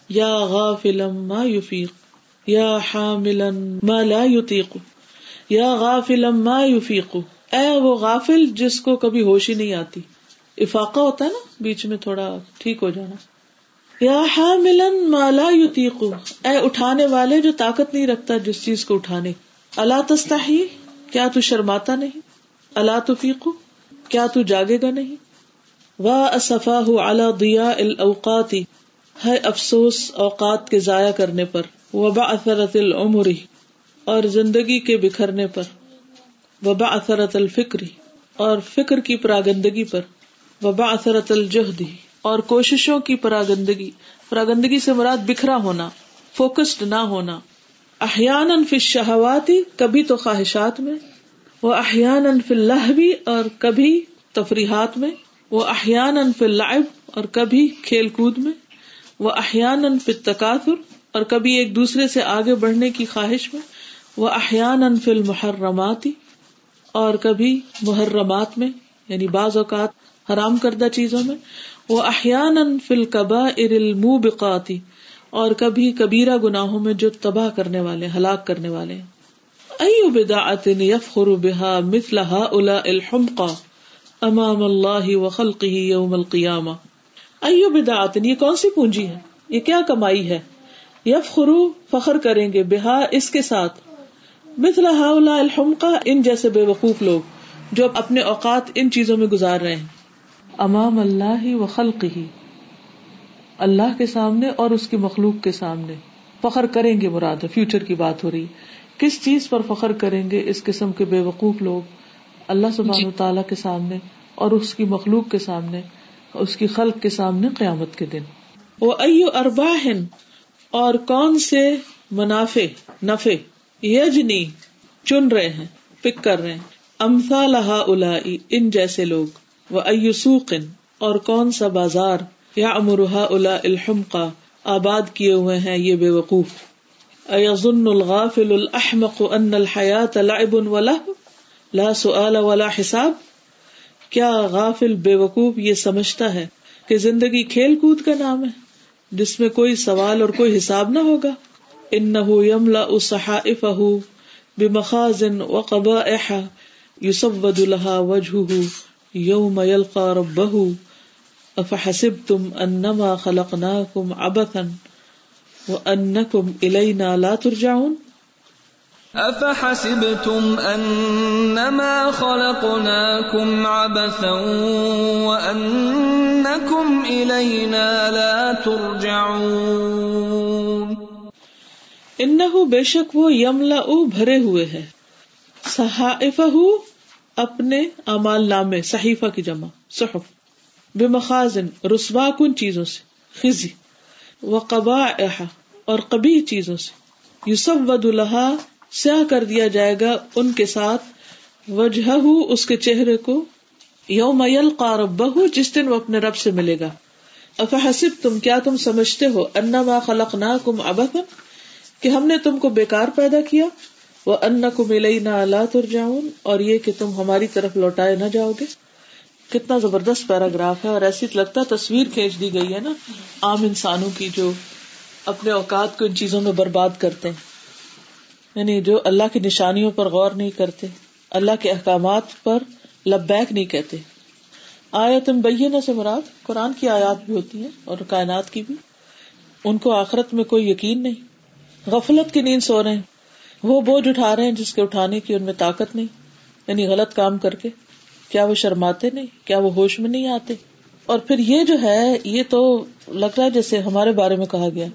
یا غافلم ما یفیق۔ یا حاملا ما لا یطیق، یا غافلم ما یفیق۔ اے وہ غافل جس کو کبھی ہوش ہی نہیں آتی۔ افاقہ ہوتا ہے نا، بیچ میں تھوڑا ٹھیک ہو جانا۔ یا ہا ملن مالا یو اے اٹھانے والے جو طاقت نہیں رکھتا جس چیز کو اٹھانے۔ اللہ تستا ہی کیا تو شرماتا نہیں؟ اللہ تو فیقو کیا تو جاگے گا نہیں؟ واہ اصفا ہو اعلی دیا الاوقاتی ہے افسوس اوقات کے ضائع کرنے پر۔ وبا اثرت العمری اور زندگی کے بکھرنے پر وبا اثرت الفکری اور فکر کی پراگندگی پر وبا اثرت الجہدی اور کوششوں کی پراگندگی پراگندگی سے مراد بکھرا ہونا، فوکسڈ نہ ہونا۔ احیان فی شہواتی کبھی تو خواہشات میں وہ احیان فی بھی اور کبھی تفریحات میں وہ احیان فی العب اور کبھی کھیل کود میں وہ احیان فی تکاثر اور کبھی ایک دوسرے سے آگے بڑھنے کی خواہش میں، وہ احیان فی المحرماتی اور کبھی محرمات میں یعنی بعض اوقات حرام کردہ چیزوں میں، وہ احیان فل قبا ارل بقاتی اور کبھی کبیرہ گناہوں میں جو تباہ کرنے والے، ہلاک کرنے والے۔ ایو بدعت یفخر بها مثلها الا امام اللہ و خلقه یوم القیامہ۔ ایو بدعت، یہ کون سی پونجی ہے؟ یہ کیا کمائی ہے؟ یفخرو فخر کریں گے بہا اس کے ساتھ۔ مثل هؤلاء الحمقى ان جیسے بے وقوف لوگ جو اپنے اوقات ان چیزوں میں گزار رہے ہیں۔ امام اللہ و خلق ہی اللہ کے سامنے اور اس کی مخلوق کے سامنے۔ فخر کریں گے مراد فیوچر کی بات ہو رہی۔ کس چیز پر فخر کریں گے؟ اس قسم کے بے وقوف لوگ۔ اللہ سبحانہ جی. تعالیٰ کے سامنے اور اس کی مخلوق کے سامنے اس کی خلق کے سامنے قیامت کے دن۔ وہ اربا اور کون سے منافع نفے یجنی چن رہے ہیں، پک کر رہے ہیں۔ امسا لہا الا ان جیسے لوگ۔ وہ ایوسوقن اور کون سا بازار۔ یا امرحا الا الحم کا آباد کیے ہوئے ہیں یہ بے وقوف۔ ایزن الغافل الحمق ان الحیات لعب ولا لا سؤال ولا حساب۔ کیا غافل بے وقوف یہ سمجھتا ہے کہ زندگی کھیل کود کا نام ہے؟ جس میں کوئی سوال اور کوئی حساب نہ ہوگا۔ ان نہ صحائف بے مخازن و قبا یوسف ود الحا وجہ یوم یلقا ربہ افحسبتم انما خلقناکم عبثا وانکم الینا لا ترجعون؟ افحسبتم انما خلقناكم عبثا وانكم الينا لا ترجعون انه بے شک وہ یملا بھرے ہوئے ہے۔ صحائفہ اپنے امال نامے، صحیفہ کی جمع، صحف۔ بے مخازن رسوا کن چیزوں سے۔ خزی و قبا اور کبھی چیزوں سے۔ یوسف ود سیاہ کر دیا جائے گا ان کے ساتھ۔ وجہ اس کے چہرے کو۔ یوم قارب جس دن وہ اپنے رب سے ملے گا۔ افحسب تم کیا تم سمجھتے ہو؟ انا خلق نہ کم اب کہ ہم نے تم کو بیکار پیدا کیا۔ وہ ان کو ملئی نہ اللہ تر جاؤں اور یہ کہ تم ہماری طرف لوٹائے نہ جاؤ گے۔ کتنا زبردست پیراگراف ہے، اور ایسی لگتا تصویر کھینچ دی گئی ہے نا۔ عام انسانوں کی جو اپنے اوقات کو ان چیزوں میں برباد کرتے ہیں۔ یعنی جو اللہ کی نشانیوں پر غور نہیں کرتے، اللہ کے احکامات پر لبیک نہیں کہتے۔ آیت بینہ سے مراد قرآن کی آیات بھی ہوتی ہیں اور کائنات کی بھی۔ ان کو آخرت میں کوئی یقین نہیں۔ غفلت کی نیند سو رہے ہیں۔ وہ بوجھ اٹھا رہے ہیں جس کے اٹھانے کی ان میں طاقت نہیں۔ یعنی غلط کام کر کے۔ کیا وہ شرماتے نہیں؟ کیا وہ ہوش میں نہیں آتے؟ اور پھر یہ جو ہے، یہ تو لگ رہا ہے جیسے ہمارے بارے میں کہا گیا۔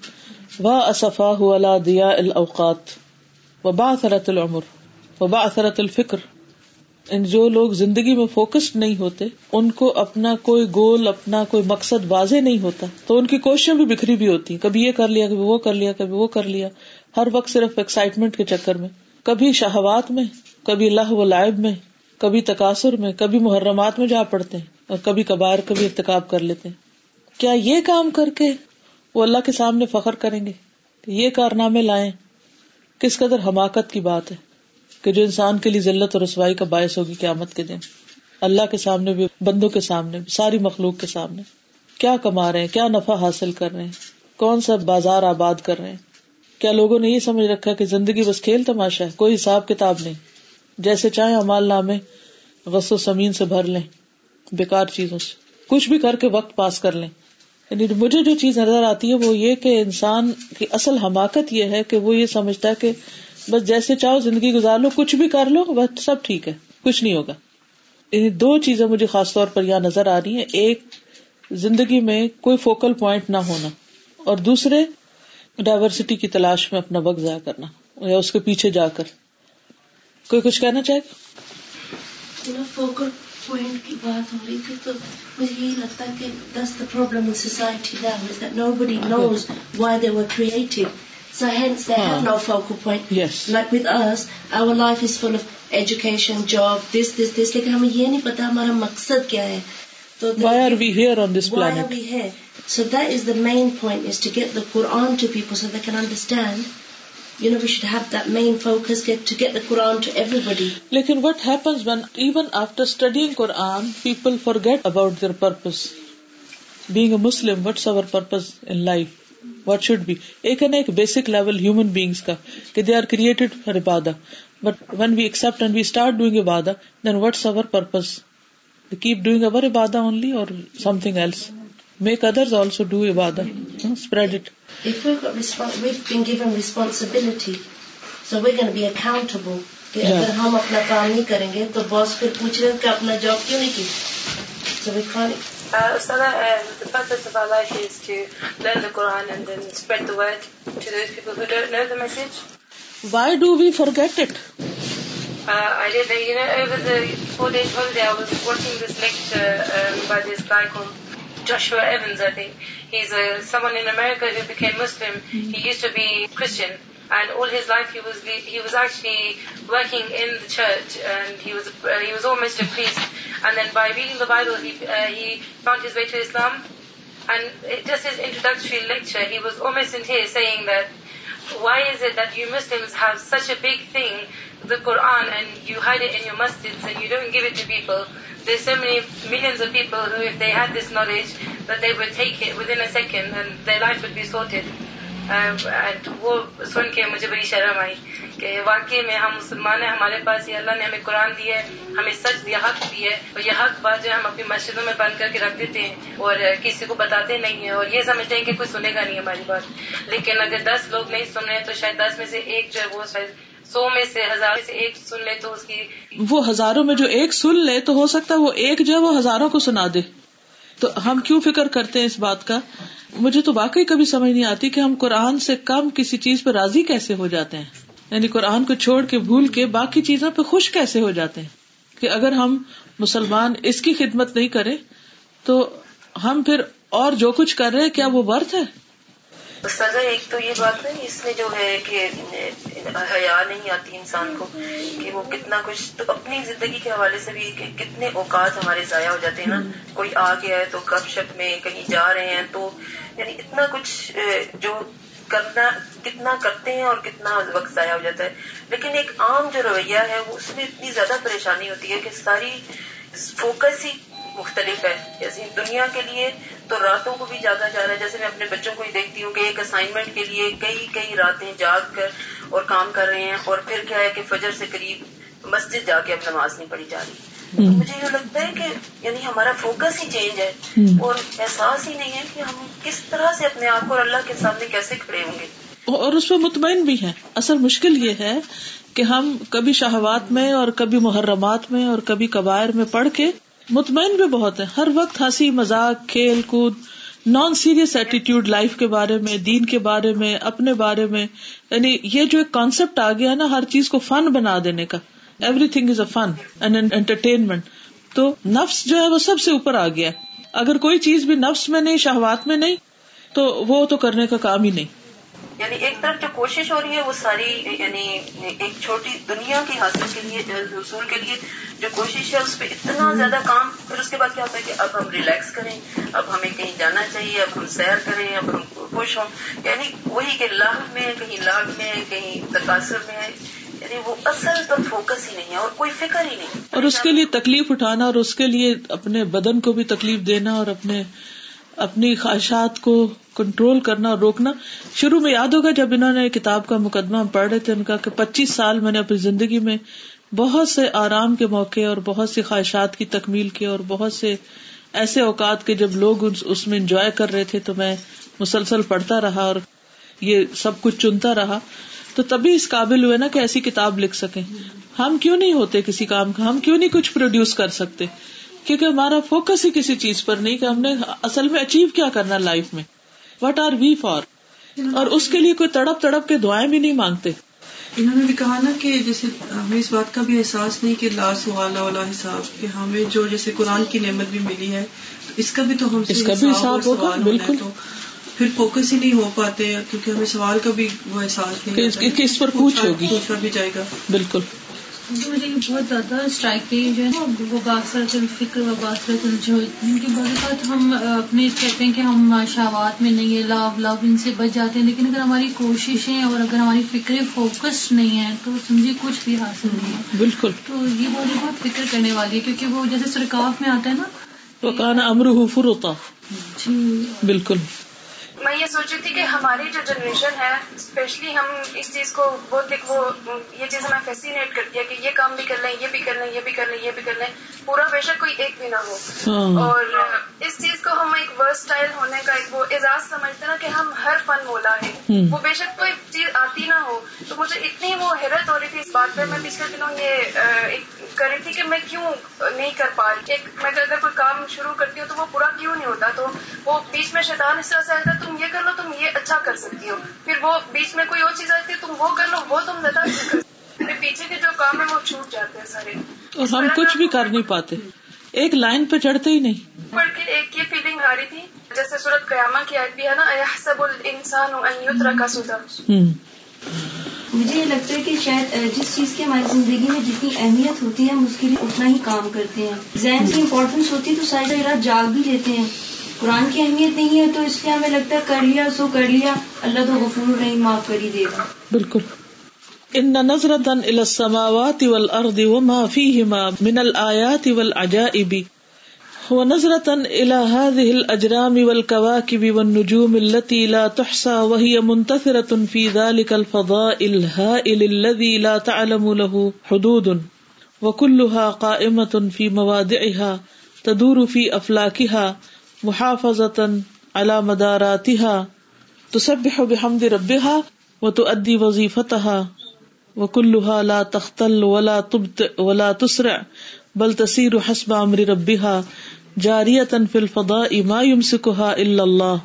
وہ اصفا دیا الاوقات وبا اثرت العمر وبا اثرت الفکر جو لوگ زندگی میں فوکسڈ نہیں ہوتے، ان کو اپنا کوئی گول اپنا کوئی مقصد واضح نہیں ہوتا۔ تو ان کی کوششیں بھی بکھری بھی ہوتی۔ کبھی یہ کر لیا، کبھی وہ کر لیا، کبھی وہ کر لیا۔ ہر وقت صرف ایکسائٹمنٹ کے چکر میں۔ کبھی شہوات میں، کبھی اللہ و لائب میں، کبھی تقاصر میں، کبھی محرمات میں جا پڑتے ہیں اور کبھی کبھار، کبھی ارتقاب کر لیتے ہیں۔ کیا یہ کام کر کے وہ اللہ کے سامنے فخر کریں گے؟ یہ کارنامے لائیں۔ کس قدر حماقت کی بات ہے کہ جو انسان کے لیے ذلت اور رسوائی کا باعث ہوگی قیامت کے دن۔ اللہ کے سامنے بھی، بندوں کے سامنے بھی، ساری مخلوق کے سامنے۔ کیا کما رہے ہیں؟ کیا نفع حاصل کر رہے ہیں؟ کون سا بازار آباد کر رہے ہیں؟ کیا لوگوں نے یہ سمجھ رکھا کہ زندگی بس کھیل تماشا ہے؟ کوئی حساب کتاب نہیں۔ جیسے چاہے امال نامے غص و سمین سے بھر لیں بےکار چیزوں سے۔ کچھ بھی کر کے وقت پاس کر لیں۔ یعنی مجھے جو چیز نظر آتی ہے وہ یہ کہ انسان کی اصل حماقت یہ ہے کہ وہ یہ سمجھتا ہے کہ بس جیسے چاہو زندگی گزار لو، کچھ بھی کر لو، بس سب ٹھیک ہے، کچھ نہیں ہوگا۔ یعنی دو چیزیں مجھے خاص طور پر یہاں نظر آ رہی ہیں۔ ایک، زندگی میں کوئی فوکل پوائنٹ نہ ہونا۔ اور دوسرے ڈائورسٹی کی تلاش میں اپنا وقت ضائع کرنا۔ یا اس کے پیچھے جا کر۔ کوئی کچھ کہنا چاہے گا؟ پوائنٹ کی بات ہو رہی تھی تو مجھے یہی لگتا ہے کہ this the problem nobody knows why they were creative ہمیں یہ نہیں پتا ہمارا مقصد کیا ہے تو لیکن written آفٹرڈ for a بادا but when we accept we start doing a بادا then what's average over a بادا اور میک ادر آلسو ڈو عبادت اسپریڈ اٹ ریسپانسبلٹی اگر ہم اپنا کام نہیں کریں گے تو باس کیوں کی Joshua Evans, I think. He's uh, someone in America who became Muslim. Mm-hmm. He used to be Christian, and all his life he was he was actually working in the church, and he was uh, he was almost a priest. And then by reading the Bible, he uh, he found his way to Islam. And it, just his introductory lecture, he was almost in tears, saying that why is it that you Muslims have such a big thing, the Quran, and you hide it in your masjids and you don't give it to people? There's so many millions of people who, if they had this knowledge, that they would take it within a second and their life would be sorted. وہ سن کے مجھے بڑی شرم آئی کہ واقعی میں ہم مسلمان ہیں، ہمارے پاس یہ اللہ نے ہمیں قرآن دی ہے، ہمیں سچ دیا حق دی ہے، اور یہ حق بات جو ہم اپنی مسجدوں میں بند کر کے رکھ دیتے ہیں اور کسی کو بتاتے نہیں ہیں، اور یہ سمجھتے ہیں کہ کوئی سنے گا نہیں ہماری بات۔ لیکن اگر دس لوگ نہیں سن رہے تو شاید دس میں سے ایک جو ہے وہ شاید سو میں سے ہزار سے ایک سن لے تو اس کی وہ ہزاروں میں جو ایک سن لے تو ہو سکتا ہے وہ ایک جو ہے وہ ہزاروں کو سنا دے۔ تو ہم کیوں فکر کرتے ہیں اس بات کا؟ مجھے تو واقعی کبھی سمجھ نہیں آتی کہ ہم قرآن سے کم کسی چیز پہ راضی کیسے ہو جاتے ہیں؟ یعنی قرآن کو چھوڑ کے بھول کے باقی چیزوں پہ خوش کیسے ہو جاتے ہیں؟ کہ اگر ہم مسلمان اس کی خدمت نہیں کریں تو ہم پھر اور جو کچھ کر رہے کیا وہ ورتھ ہے؟ سزا ایک تو یہ بات ہے اس میں جو ہے کہ، حیا نہیں آتی انسان کو کہ وہ کتنا کچھ تو اپنی زندگی کے حوالے سے بھی کہ کتنے اوقات ہمارے ضائع ہو جاتے ہیں نا۔ کوئی آ گیا ہے تو گپ شپ میں کہیں جا رہے ہیں تو یعنی اتنا کچھ جو کرنا، کتنا کرتے ہیں اور کتنا وقت ضائع ہو جاتا ہے۔ لیکن ایک عام جو رویہ ہے وہ اس میں اتنی زیادہ پریشانی ہوتی ہے کہ ساری فوکس ہی مختلف ہے۔ جیسے دنیا کے لیے تو راتوں کو بھی جاگا جا رہا ہے۔ جیسے میں اپنے بچوں کو ہی دیکھتی ہوں کہ ایک اسائنمنٹ کے لیے کئی کئی راتیں جاگ کر اور کام کر رہے ہیں اور پھر کیا ہے کہ فجر سے قریب مسجد جا کے اب نماز نہیں پڑھی جا رہی۔ مجھے یہ لگتا ہے کہ یعنی ہمارا فوکس ہی چینج ہے اور احساس ہی نہیں ہے کہ ہم کس طرح سے اپنے آپ کو اور اللہ کے سامنے کیسے کھڑے ہوں گے۔ اور اس پہ مطمئن بھی ہے اصل مشکل یہ ہے کہ ہم کبھی شہوات میں اور کبھی محرمات میں اور کبھی کبائر میں پڑھ کے مطمئن بھی بہت ہے ہر وقت ہنسی مزاق کھیل کود نان سیریس ایٹیٹیوڈ لائف کے بارے میں، دین کے بارے میں، اپنے بارے میں۔ یعنی یہ جو ایک کانسیپٹ آ گیا نا، ہر چیز کو فن بنا دینے کا۔ Everything is a fun and entertainment تو نفس جو ہے وہ سب سے اوپر آ گیا۔ اگر کوئی چیز بھی نفس میں نہیں، شہوات میں نہیں، تو وہ تو کرنے کا کام ہی نہیں۔ یعنی ایک طرف جو کوشش ہو رہی ہے وہ ساری یعنی ایک چھوٹی دنیا کی حاصل کے لیے حصول کے لیے جو کوشش ہے، اس پہ اتنا زیادہ کام۔ پھر اس کے بعد کیا ہوتا ہے کہ اب ہم ریلیکس کریں، اب ہمیں کہیں جانا چاہیے، اب ہم سیر کریں، اب ہم خوش ہوں۔ یعنی وہی کہ لاہ میں، کہیں لاگ میں، کہیں تقاصر میں یعنی وہ اصل پر فوکس ہی نہیں ہے اور کوئی فکر ہی نہیں۔ اور اس کے لیے تکلیف اٹھانا اور اس کے لیے اپنے بدن کو بھی تکلیف دینا اور اپنے، اپنی خواہشات کو کنٹرول کرنا اور روکنا شروع میں یاد ہوگا جب انہوں نے کتاب کا مقدمہ پڑھ رہے تھے، ان کا کہ پچیس سال میں نے اپنی زندگی میں بہت سے آرام کے موقع اور بہت سی خواہشات کی تکمیل کی اور بہت سے ایسے اوقات کے جب لوگ اس میں انجوائے کر رہے تھے تو میں مسلسل پڑھتا رہا اور یہ سب کچھ چنتا رہا۔ تو تبھی اس قابل ہوئے نا کہ ایسی کتاب لکھ سکیں۔ ہم کیوں نہیں ہوتے کسی کام کا؟ ہم کیوں نہیں کچھ پروڈیوس کر سکتے؟ کیونکہ ہمارا فوکس ہی کسی چیز پر نہیں کہ ہم نے اصل میں اچیو کیا کرنا لائف میں۔ وٹ آر وی فار اور اس کے لیے کوئی تڑپ تڑپ کے دعائیں بھی نہیں مانگتے۔ انہوں نے بھی کہا نا کہ جیسے ہمیں اس بات کا بھی احساس نہیں کہ لا سوال والا حساب کہ ہمیں جو جیسے قرآن کی نعمت بھی ملی ہے اس کا بھی تو ہم اس کا بھی حساب ہوگا بالکل۔ پھر فوکس ہی نہیں ہو پاتے کیونکہ ہمیں سوال کا بھی وہ احساس نہیں اس پر پوچھ ہوگی؟ پوچھا بھی جائے گا۔ بالکل۔ مجھے بہت زیادہ اسٹرائک پہ جو ہے وہ باثرت الفکر و باثرت الجھوج ان کی بات ہم اپنے کہتے ہیں کہ ہم شہوات میں نہیں ہے لاو لاو ان سے بچ جاتے ہیں لیکن اگر ہماری کوششیں اور اگر ہماری فکریں فوکس نہیں ہے تو سمجھے کچھ بھی حاصل نہیں ہے۔ بالکل۔ تو یہ بہت بہت فکر کرنے والی ہے کیونکہ وہ جیسے سرکاف میں آتا ہے نا وہ کہنا امر فروتا جی۔ بالکل۔ میں یہ سوچ رہی تھی کہ ہماری جو جنریشن ہے اسپیشلی ہم اس چیز کو بہت ایک وہ یہ چیز ہمیں فیسینیٹ کرتی ہے کہ یہ کام بھی کر لیں یہ بھی کر لیں یہ بھی کر لیں یہ بھی کر لیں۔ پورا بے شک کوئی ایک بھی نہ ہو۔ ہاں۔ اور اس چیز کو ہم ایک ورسٹائل ہونے کا ایک وہ اعزاز سمجھتے نا کہ ہم ہر فن مولا ہے وہ بے شک کوئی چیز آتی نہ ہو۔ تو مجھے اتنی وہ حیرت ہو رہی تھی اس بات پہ۔ میں پچھلے دنوں یہ کر رہی تھی کہ میں کیوں نہیں کر پا رہی؟ میں اگر کوئی کام شروع کرتی ہوں تو وہ پورا کیوں نہیں ہوتا؟ تو وہ بیچ میں شیطان اس طرح سے آتا تم یہ کر لو تم یہ اچھا کر سکتی ہو۔ پھر وہ بیچ میں کوئی اور چیز آتی ہے تم وہ کر لو وہ تم زیادہ اچھا کر سکتی پیچھے کے جو کام ہے وہ چھوٹ جاتے ہیں سارے۔ اور ہم کچھ بھی کر نہیں پاتے۔ ایک لائن پہ چڑھتے ہی نہیں۔ پڑھ کے ایک یہ فیلنگ آ رہی تھی جیسے صورت قیامہ کی آیت بھی ہے نا سب انسان کا سودا مجھے یہ لگتا ہے کہ شاید جس چیز کی ہماری زندگی میں جتنی اہمیت ہوتی ہے ہم اس کے لیے اتنا ہی کام کرتے ہیں۔ ذہن کی امپورٹینس ہوتی ہے تو ساری رات جاگ بھی لیتے ہیں۔ قرآن کی اہمیت نہیں ہے تو اس لیے ہمیں لگتا ہے کر لیا، سو کر لیا۔ اللہ تو غفور الرحیم معاف کر ہی دے گا۔ بالکل۔ ان نظرة الى السماوات والارض وما فيهما من الايات والعجائب۔ ونظرة الى هذه الاجرام والكواكب والنجوم التي لا تحصى وهي منتثرة في ذلك الفضاء الهائل الذي لا تعلم له حدود۔ وكلها قائمة في موادعها، تدور في افلاكها محافظة على مداراتها، تسبح بحمد ربها وتؤدي وظيفتها وكلها لا تختل ولا تبطئ ولا تسرع، بل تسير حسب امر ربها جارية في الفضاء ما يمسكها الا الله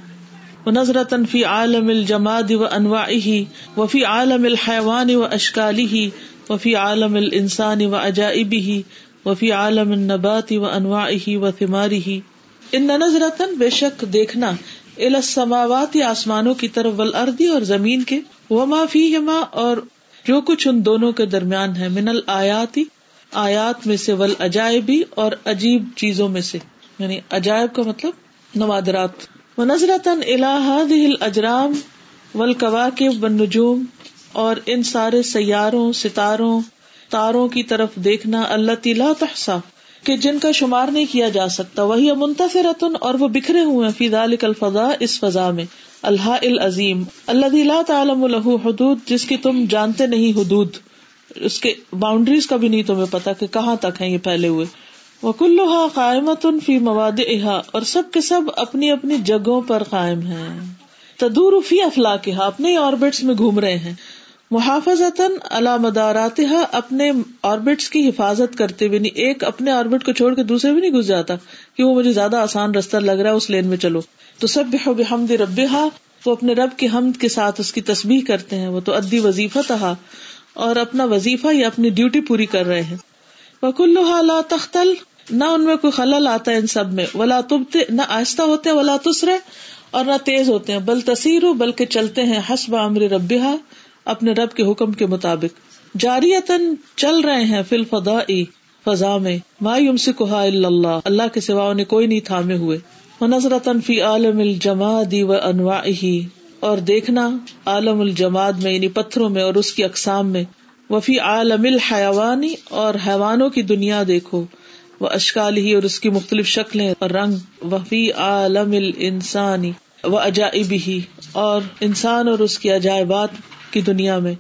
ونظرة في عالم الجماد وانواعه وفي عالم الحيوان واشكاله وفي عالم الانسان وعجائبه وفي عالم النبات وانواعه وثماره ان نظرة بے شک دیکھنا الى السماوات آسمانوں کی طرف والارض اور زمین کے وما فيهما اور جو کچھ ان دونوں کے درمیان ہے من الآیاتی آیات میں سے ول عجائبی اور عجیب چیزوں میں سے۔ یعنی عجائب کا مطلب نوادرات۔ و نظرتن الحاد اجرام ول قواقب و نجوم اور ان سارے سیاروں، ستاروں، تاروں کی طرف دیکھنا اللہ تلا تحسا کہ جن کا شمار نہیں کیا جا سکتا، وہی منتفرتن اور وہ بکھرے ہوئے فی ذالک الفضا اس فضا میں اللہ العظیم اللہ لا تعلم الح حدود، جس کی تم جانتے نہیں حدود، اس کے باؤنڈریز کا بھی نہیں تمہیں پتا کہ کہاں تک ہے یہ پھیلے ہوئے۔ وہ کلوہا قائمت فی مواد اور سب کے سب اپنی اپنی جگہوں پر قائم ہے تدور فی افلاق اپنے آربٹس میں گھوم رہے ہیں۔ محافظ اللہ اپنے آربٹس کی حفاظت کرتے ہوئے نہیں، ایک اپنے آربٹ کو چھوڑ کے دوسرے بھی نہیں گھس جاتا کہ وہ مجھے زیادہ آسان رستہ لگ رہا ہے، اس لین میں چلو۔ تو سب بحمد ربا وہ اپنے رب کی حمد کے ساتھ اس کی تسبیح کرتے ہیں۔ وہ تو ادی وظیفہ تھا اور اپنا وظیفہ یا اپنی ڈیوٹی پوری کر رہے ہیں۔ وہ لا تختل، نہ ان میں کوئی خلل آتا ہے ان سب میں۔ ولا تبتے نہ آہستہ ہوتے ولا تسرے اور نہ تیز ہوتے ہیں۔ بل تصیر بلکہ چلتے ہیں۔ حسب امر ربا اپنے رب کے حکم کے مطابق۔ جاری چل رہے ہیں فل فدا فضا میں۔ ما یم سے اللہ۔ اللہ کے سوا انہیں کوئی نہیں تھامے ہوئے۔ نظرت فی عالم الجماد و انواع اور دیکھنا عالم الجماد میں یعنی پتھروں میں اور اس کی اقسام میں۔ وفی عالم الحیوانی اور حیوانوں کی دنیا دیکھو۔ وہ اشکال ہی اور اس کی مختلف شکلیں اور رنگ۔ وفی عالم الانسانی و عجائب ہی اور انسان اور اس کی عجائبات۔ کی دنیا میں،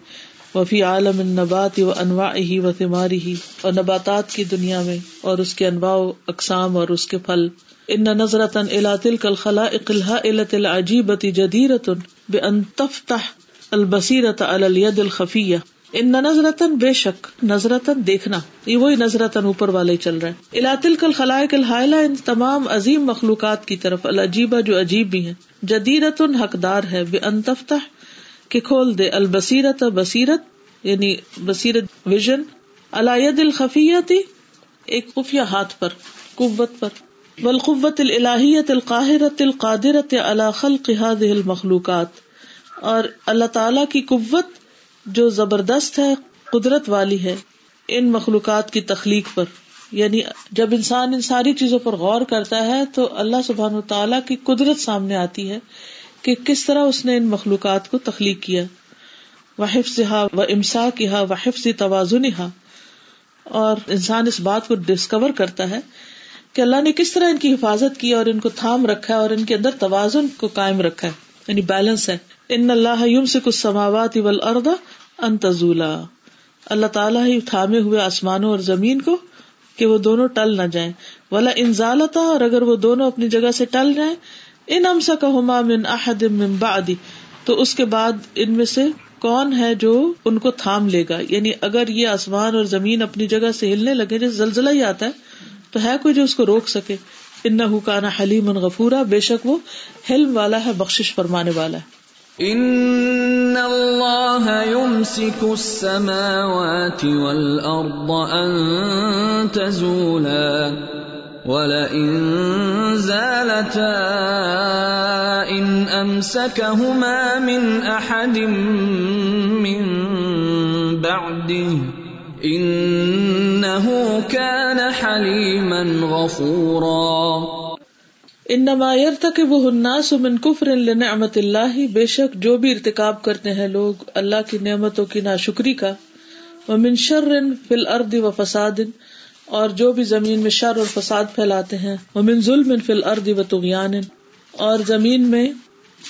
وفی عالم النبات و انواع ہی و تماری ہی اور نباتات کی دنیا میں اور اس کے انواع اقسام اور اس کے پھل۔ ان نظرت الا تلك الخلائق الهائلة العجيبة جديرة بأن تفتح البصيرة على اليد الخفية ان نظرتن بے شک نظرتن دیکھنا، یہ وہی نظرتن اوپر والے چل رہے ہیں۔ الاتل کل خلائق الحائلہ ان تمام عظیم مخلوقات کی طرف، العجیبہ جو عجیب بھی ہیں جدیرتن حقدار ہے بے ان تفتح کہ کھول دے البصیرت بصیرت یعنی بصیرت ویژن الید الخفیتی ایک خفیہ ہاتھ پر، قوت پر بالقوت الہیت القاہرت القادرت اللہ خلق هذه المخلوقات، اور اللہ تعالی کی قوت جو زبردست ہے، قدرت والی ہے، ان مخلوقات کی تخلیق پر۔ یعنی جب انسان ان ساری چیزوں پر غور کرتا ہے تو اللہ سبحان تعالیٰ کی قدرت سامنے آتی ہے۔ کہ کس طرح اس نے ان مخلوقات کو تخلیق کیا؟ وہ حفظ ہا و امسا کی ہا و توازن ہا اور انسان اس بات کو ڈسکور کرتا ہے کہ اللہ نے کس طرح ان کی حفاظت کی اور ان کو تھام رکھا ہے اور ان کے اندر توازن کو قائم رکھا ہے یعنی بیلنس ہے۔ ان اللہ یوم سے کچھ سماوات انتظولا اللہ تعالیٰ ہی تھامے ہوئے آسمانوں اور زمین کو کہ وہ دونوں ٹل نہ جائیں۔ ولا انزالتا اور اگر وہ دونوں اپنی جگہ سے ٹل جائیں ان امسا کا ہما من احد من بعدی، تو اس کے بعد ان میں سے کون ہے جو ان کو تھام لے گا؟ یعنی اگر یہ آسمان اور زمین اپنی جگہ سے ہلنے لگے، جیسے زلزلہ ہی آتا ہے، تو ہے کوئی جو اس کو روک سکے؟ ان حکانا حلیم غفورا، بے شک وہ حلم والا ہے بخش فرمانے والا ہے۔ ان اللہ يمسك السماوات والارض ان تزولا۔ ولئن زالتا ان امسكهما من احد من بعده ان ان نمایت تک وہ الناس من کفر نعمت اللہ، بے شک جو بھی ارتکاب کرتے ہیں لوگ اللہ کی نعمتوں کی ناشکری کا وہ من شر فی الارض و فساد اور جو بھی زمین میں شر اور فساد پھیلاتے ہیں وہ من ظلم فی الارض و تغیان اور زمین میں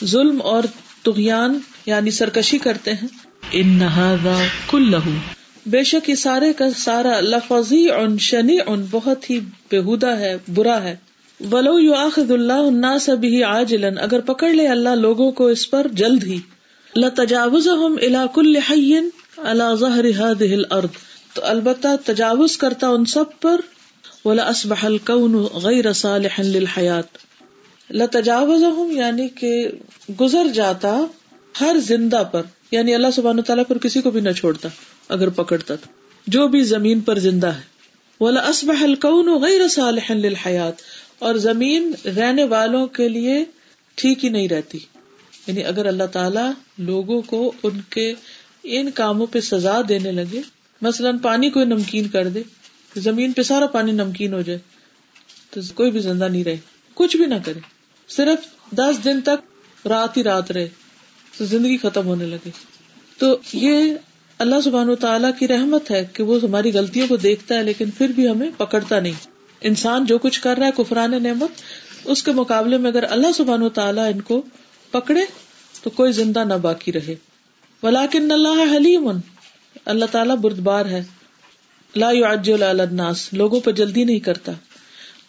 ظلم اور تغیان یعنی سرکشی کرتے ہیں۔ ان نہذا کلہ بے شک یہ سارے کا سارا لفظی ان شنی ان بہت ہی بےحدہ ہے برا ہے۔ ولو یو آخد اللہ الناس به عاجلا اگر پکڑ لے اللہ لوگوں کو اس پر جلد ہی۔ لتجاوزهم الى كل حي على ظهر هذه الارض تو البتہ تجاوز کرتا ان سب پر، ولا اصبح الكون غیر صالح للحیات لتجاوزهم یعنی کہ گزر جاتا ہر زندہ پر یعنی اللہ سبحانہ تعالیٰ پر کسی کو بھی نہ چھوڑتا، اگر پکڑتا جو بھی زمین پر زندہ ہے۔ ولا اصبح الكون غیر صالح للحیات اور زمین رہنے والوں کے لیے ٹھیک ہی نہیں رہتی۔ یعنی اگر اللہ تعالی لوگوں کو ان کے، ان کاموں پہ سزا دینے لگے مثلاً پانی کو نمکین کر دے، زمین پہ سارا پانی نمکین ہو جائے، تو کوئی بھی زندہ نہیں رہے، کچھ بھی نہ کرے۔ صرف دس دن تک رات ہی رات رہے، تو زندگی ختم ہونے لگے۔ تو یہ اللہ سبحان و تعالیٰ کی رحمت ہے کہ وہ ہماری غلطیوں کو دیکھتا ہے، لیکن پھر بھی ہمیں پکڑتا نہیں۔ انسان جو کچھ کر رہا ہے، کفران نعمت، اس کے مقابلے میں اگر اللہ سبحان و تعالیٰ ان کو پکڑے، تو کوئی زندہ نہ باقی رہے۔ ولاکن اللہ حلیم اللہ تعالیٰ بردبار ہے۔ لا يعجل على الناس، لوگوں پہ جلدی نہیں کرتا۔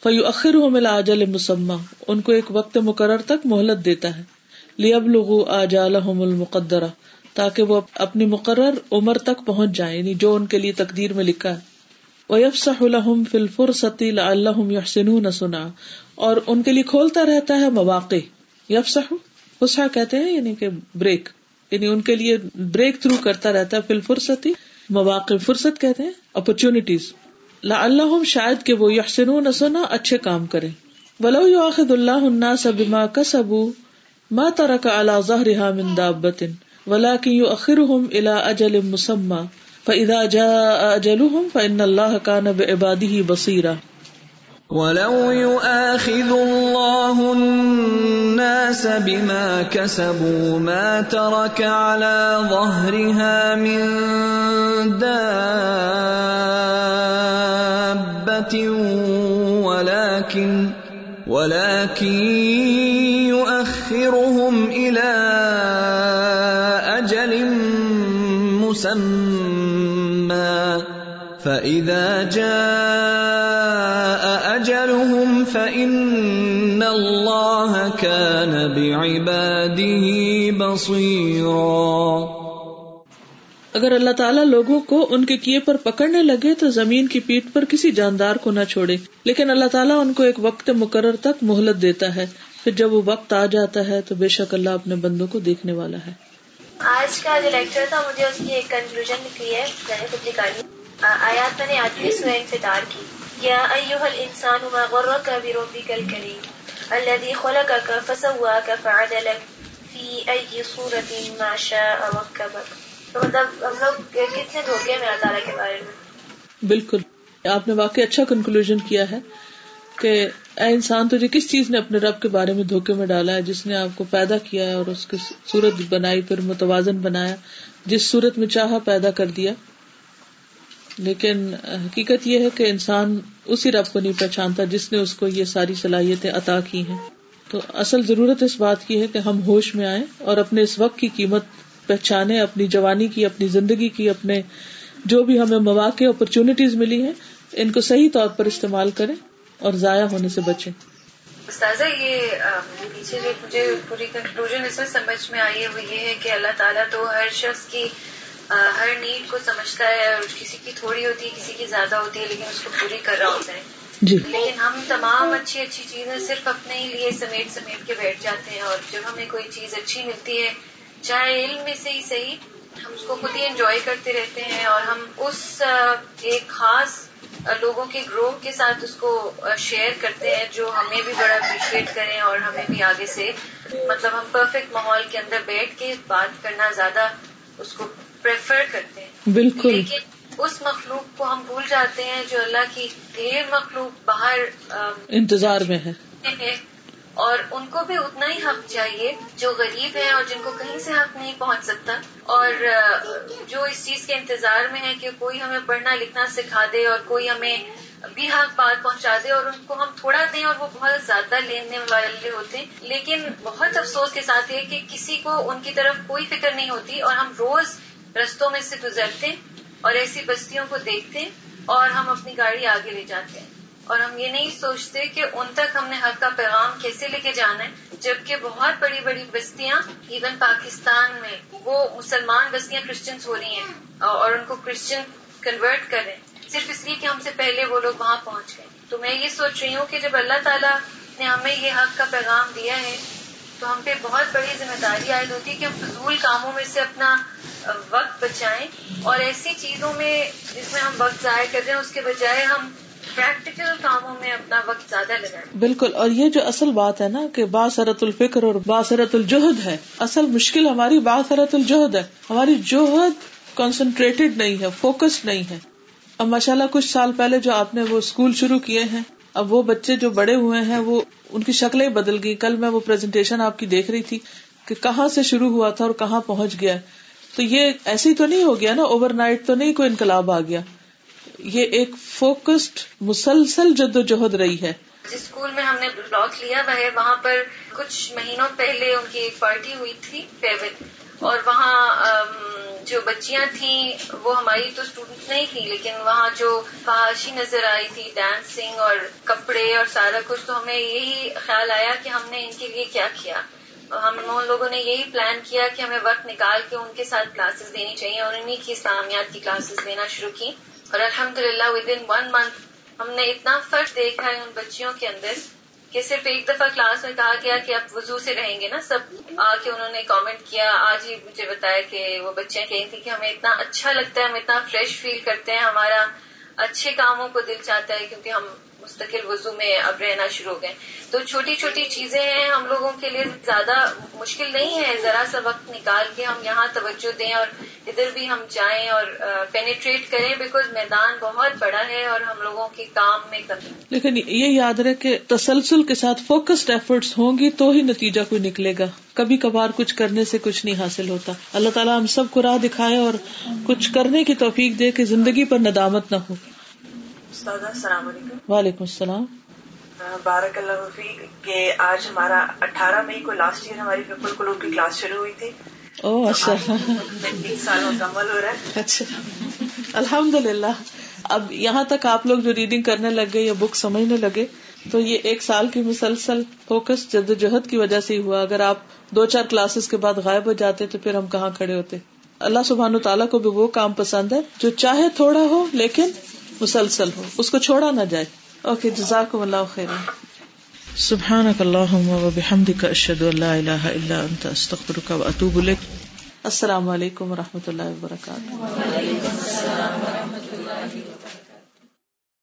فیو اخر ملا اجل مسمہ ان کو ایک وقت مقرر تک مہلت دیتا ہے۔ لی اب لوگو المقدرہ تاکہ وہ اپنی مقرر عمر تک پہنچ جائیں یعنی جو ان کے لیے تقدیر میں لکھا ہے۔ ویفسح لهم في الفرصة لعلهم يحسنون سنا اور ان کے لیے کھولتا رہتا ہے مواقع۔ یفسح وسع کہتے ہیں یعنی کہ بریک۔ یعنی ان کے لیے بریک تھرو کرتا رہتا ہے، فی الفرصتی، مواقع فرصت کہتے ہیں اپرچونٹیز لعلهم شاید کہ وہ یحسنون سنا، اچھے کام کریں۔ ولو یؤاخذ الله الناس بما كسبوا ما ترك على ظهرها من دابة ولكن يؤخرهم الى اجل مسمى فَإِذَا جَاءَ أَجَلُهُمْ فَإِنَّ اللَّهَ كَانَ بِعِبَادِهِ بَصِيرًا ولو يؤاخذ الله الناس بما كسبوا ما ترك على ظهرها من دابة ولكن ولكن يؤخرهم إلى أجل مسمى فَإِذَا جَاءَ بِعِبَادِهِ بَصِيرًا۔ اگر اللہ تعالیٰ لوگوں کو ان کے کیے پر پکڑنے لگے تو زمین کی پیٹ پر کسی جاندار کو نہ چھوڑے۔ لیکن اللہ تعالیٰ ان کو ایک وقت مقرر تک مہلت دیتا ہے۔ پھر جب وہ وقت آ جاتا ہے تو بے شک اللہ اپنے بندوں کو دیکھنے والا ہے۔ آج کا جو لیکچر تھا مجھے اس کی ایک کنکلوژن نکلی ہے۔ میں نے نکالی آیات میں نے آٹھویں سورہ انفطار کی۔ یا ایوہ الانسان ما غرک بربک الکریم۔ الذي خلقك فسواك فعدلك في اي صورة ما شاء ركبك. تو مطلب ہم لوگ کتنے دھوکے میں اللہ تعالیٰ کے بارے میں۔ بالکل۔ آپ نے واقعی اچھا کنکلوژن کیا ہے کہ اے انسان، تجھے کس چیز نے اپنے رب کے بارے میں دھوکے میں ڈالا ہے؟ جس نے آپ کو پیدا کیا ہے اور اس کی صورت بنائی، پھر متوازن بنایا، جس صورت میں چاہا پیدا کر دیا۔ لیکن حقیقت یہ ہے کہ انسان اسی رب کو نہیں پہچانتا جس نے اس کو یہ ساری صلاحیتیں عطا کی ہیں۔ تو اصل ضرورت اس بات کی ہے کہ ہم ہوش میں آئیں اور اپنے اس وقت کی قیمت پہچانے اپنی جوانی کی، اپنی زندگی کی، اپنے جو بھی ہمیں مواقع اپرچونیٹیز ملی ہیں، ان کو صحیح طور پر استعمال کریں اور ضائع ہونے سے بچیں۔ استاذہ، یہ پیچھے جو مجھے پوری کنکلوژن اس میں سمجھ میں آئی ہے، وہ یہ ہے کہ اللہ تعالیٰ تو ہر شخص کی ہر نیڈ کو سمجھتا ہے اور کسی کی تھوڑی ہوتی ہے کسی کی زیادہ ہوتی ہے لیکن اس کو پوری کر رہا ہوتا ہے۔ جی۔ لیکن ہم تمام اچھی اچھی چیزیں صرف اپنے ہی لیے سمیٹ سمیٹ کے بیٹھ جاتے ہیں اور جب ہمیں کوئی چیز اچھی ملتی ہے چاہے علم میں سے ہی صحیح ہم اس کو خود ہی انجوائے کرتے رہتے ہیں اور ہم اس ایک خاص لوگوں کے گروہ کے ساتھ اس کو شیئر کرتے ہیں جو ہمیں بھی بڑا اپریشیٹ کریں اور ہمیں بھی آگے سے مطلب ہم پرفیکٹ ماحول کے اندر بیٹھ کے بات کرنا زیادہ اس کو پریفر کرتے ہیں۔ بالکل۔ لیکن اس مخلوق کو ہم بھول جاتے ہیں جو اللہ کی ڈھیر مخلوق باہر انتظار میں ہے۔ اور ان کو بھی اتنا ہی حق چاہیے جو غریب ہیں اور جن کو کہیں سے حق نہیں پہنچ سکتا۔ اور جو اس چیز کے انتظار میں ہے کہ کوئی ہمیں پڑھنا لکھنا سکھا دے اور کوئی ہمیں بھی حق بات پہنچا دے اور ان کو ہم تھوڑا دیں اور وہ بہت زیادہ لینے والے ہوتے ہیں۔ لیکن بہت افسوس کے ساتھ یہ کہ کسی کو ان کی طرف کوئی فکر نہیں ہوتی اور ہم روز رستوں میں سے گزرتے اور ایسی بستیوں کو دیکھتے اور ہم اپنی گاڑی آگے لے جاتے ہیں۔ اور ہم یہ نہیں سوچتے کہ ان تک ہم نے حق کا پیغام کیسے لے کے جانا ہے، جبکہ بہت بڑی بڑی بستیاں ایون پاکستان میں وہ مسلمان بستیاں کرسچنس ہو رہی ہیں اور ان کو کرسچن کنورٹ کر رہے ہیں۔ صرف اس لیے کہ ہم سے پہلے وہ لوگ وہاں پہنچ گئے۔ تو میں یہ سوچ رہی ہوں کہ جب اللہ تعالیٰ نے ہمیں یہ حق کا پیغام دیا ہے تو ہم پہ بہت بڑی ذمہ داری عائد ہوتی ہے کہ ہم فضول کاموں میں سے اپنا وقت بچائیں اور ایسی چیزوں میں جس میں ہم وقت ضائع کر رہے ہیں، اس کے بجائے ہم پریکٹیکل کاموں میں اپنا وقت زیادہ لگائیں۔ بالکل، اور یہ جو اصل بات ہے نا کہ باثرت الفکر اور باثرت الجہد ہے، اصل مشکل ہماری باثرت الجہد ہے۔ ہماری جوہد کانسنٹریٹڈ نہیں ہے فوکس نہیں ہے۔ اب ماشاء اللہ کچھ سال پہلے جو آپ نے وہ اسکول شروع کیے ہیں اب وہ بچے جو بڑے ہوئے ہیں، وہ ان کی شکلیں بدل گئی۔ کل میں وہ پریزنٹیشن آپ کی دیکھ رہی تھی کہ کہاں سے شروع ہوا تھا اور کہاں پہنچ گیا تو یہ ایسی تو نہیں ہو گیا نا اوور نائٹ تو نہیں کوئی انقلاب آ گیا۔ یہ ایک فوکسڈ مسلسل جد و جہد رہی ہے۔ جس اسکول میں ہم نے بلاک لیا ہے وہاں پر کچھ مہینوں پہلے ان کی ایک پارٹی ہوئی تھی فیور اور وہاں جو بچیاں تھیں، وہ ہماری تو اسٹوڈینٹ نہیں تھی لیکن وہاں جو فحاشی نظر آئی تھی ڈانسنگ اور کپڑے اور سارا کچھ، تو ہمیں یہی خیال آیا کہ ہم نے ان کے لیے کیا کیا۔ ہم، ان لوگوں نے یہی پلان کیا کہ ہمیں وقت نکال کے ان کے ساتھ کلاسز دینی چاہیے، اور انہیں کی اسلامیات کی کلاسز دینا شروع کی۔ اور الحمد للہ ود ان ون منتھ ہم نے اتنا فرق دیکھا ہے ان بچیوں کے اندر۔ کہ صرف ایک دفعہ کلاس میں کہا گیا کہ آپ وضو سے رہیں گے نا، سب آ کے انہوں نے کامنٹ کیا۔ آج ہی مجھے بتایا کہ وہ بچیاں کہیں تھیں کہ ہمیں اتنا اچھا لگتا ہے، ہم اتنا فریش فیل کرتے ہیں، ہمارا اچھے کاموں کو دل چاہتا ہے کیونکہ ہم مستقل وضو میں اب رہنا شروع ہو گئے۔ تو چھوٹی چھوٹی چیزیں ہیں ہم لوگوں کے لیے زیادہ مشکل نہیں ہے ذرا سا وقت نکال کے ہم یہاں توجہ دیں اور ادھر بھی ہم جائیں اور پینیٹریٹ کریں بیکاز میدان بہت بڑا ہے اور ہم لوگوں کے کام میں کمی لیکن یہ یاد رہے کہ تسلسل کے ساتھ فوکسڈ ایفرٹس ہوں گی تو ہی نتیجہ کوئی نکلے گا۔ کبھی کبھار کچھ کرنے سے کچھ نہیں حاصل ہوتا۔ اللہ تعالیٰ ہم سب کو راہ دکھائے اور کچھ کرنے کی توفیق دے کہ زندگی پر ندامت نہ ہو۔ السلام علیکم۔ وعلیکم السلام۔ بارک اللہ فی کہ آج ہمارا اٹھارہ مئی کو لاسٹ ایئر ہماری پیپل کلو کی کلاس شروع ہوئی تھی۔ او اچھا تین سال مکمل ہو رہا ہے۔ اچھا۔ الحمد للہ اب یہاں تک آپ لوگ جو ریڈنگ کرنے لگ گئے یا بک سمجھنے لگے تو یہ ایک سال کی مسلسل فوکس جد و جہد کی وجہ سے ہی ہوا۔ اگر آپ دو چار کلاسز کے بعد غائب ہو جاتے تو پھر ہم کہاں کھڑے ہوتے؟ اللہ سبحان تعالیٰ کو بھی وہ کام پسند ہے جو چاہے تھوڑا ہو لیکن مسلسل ہو۔ اس کو چھوڑا نہ جائے۔ اوکے جزاک اللہ خیر سبحان اللہ اشد اللہ اللہ اللہ استخر کا اطوب السلام علیکم و رحمۃ اللہ وبرکاتہ۔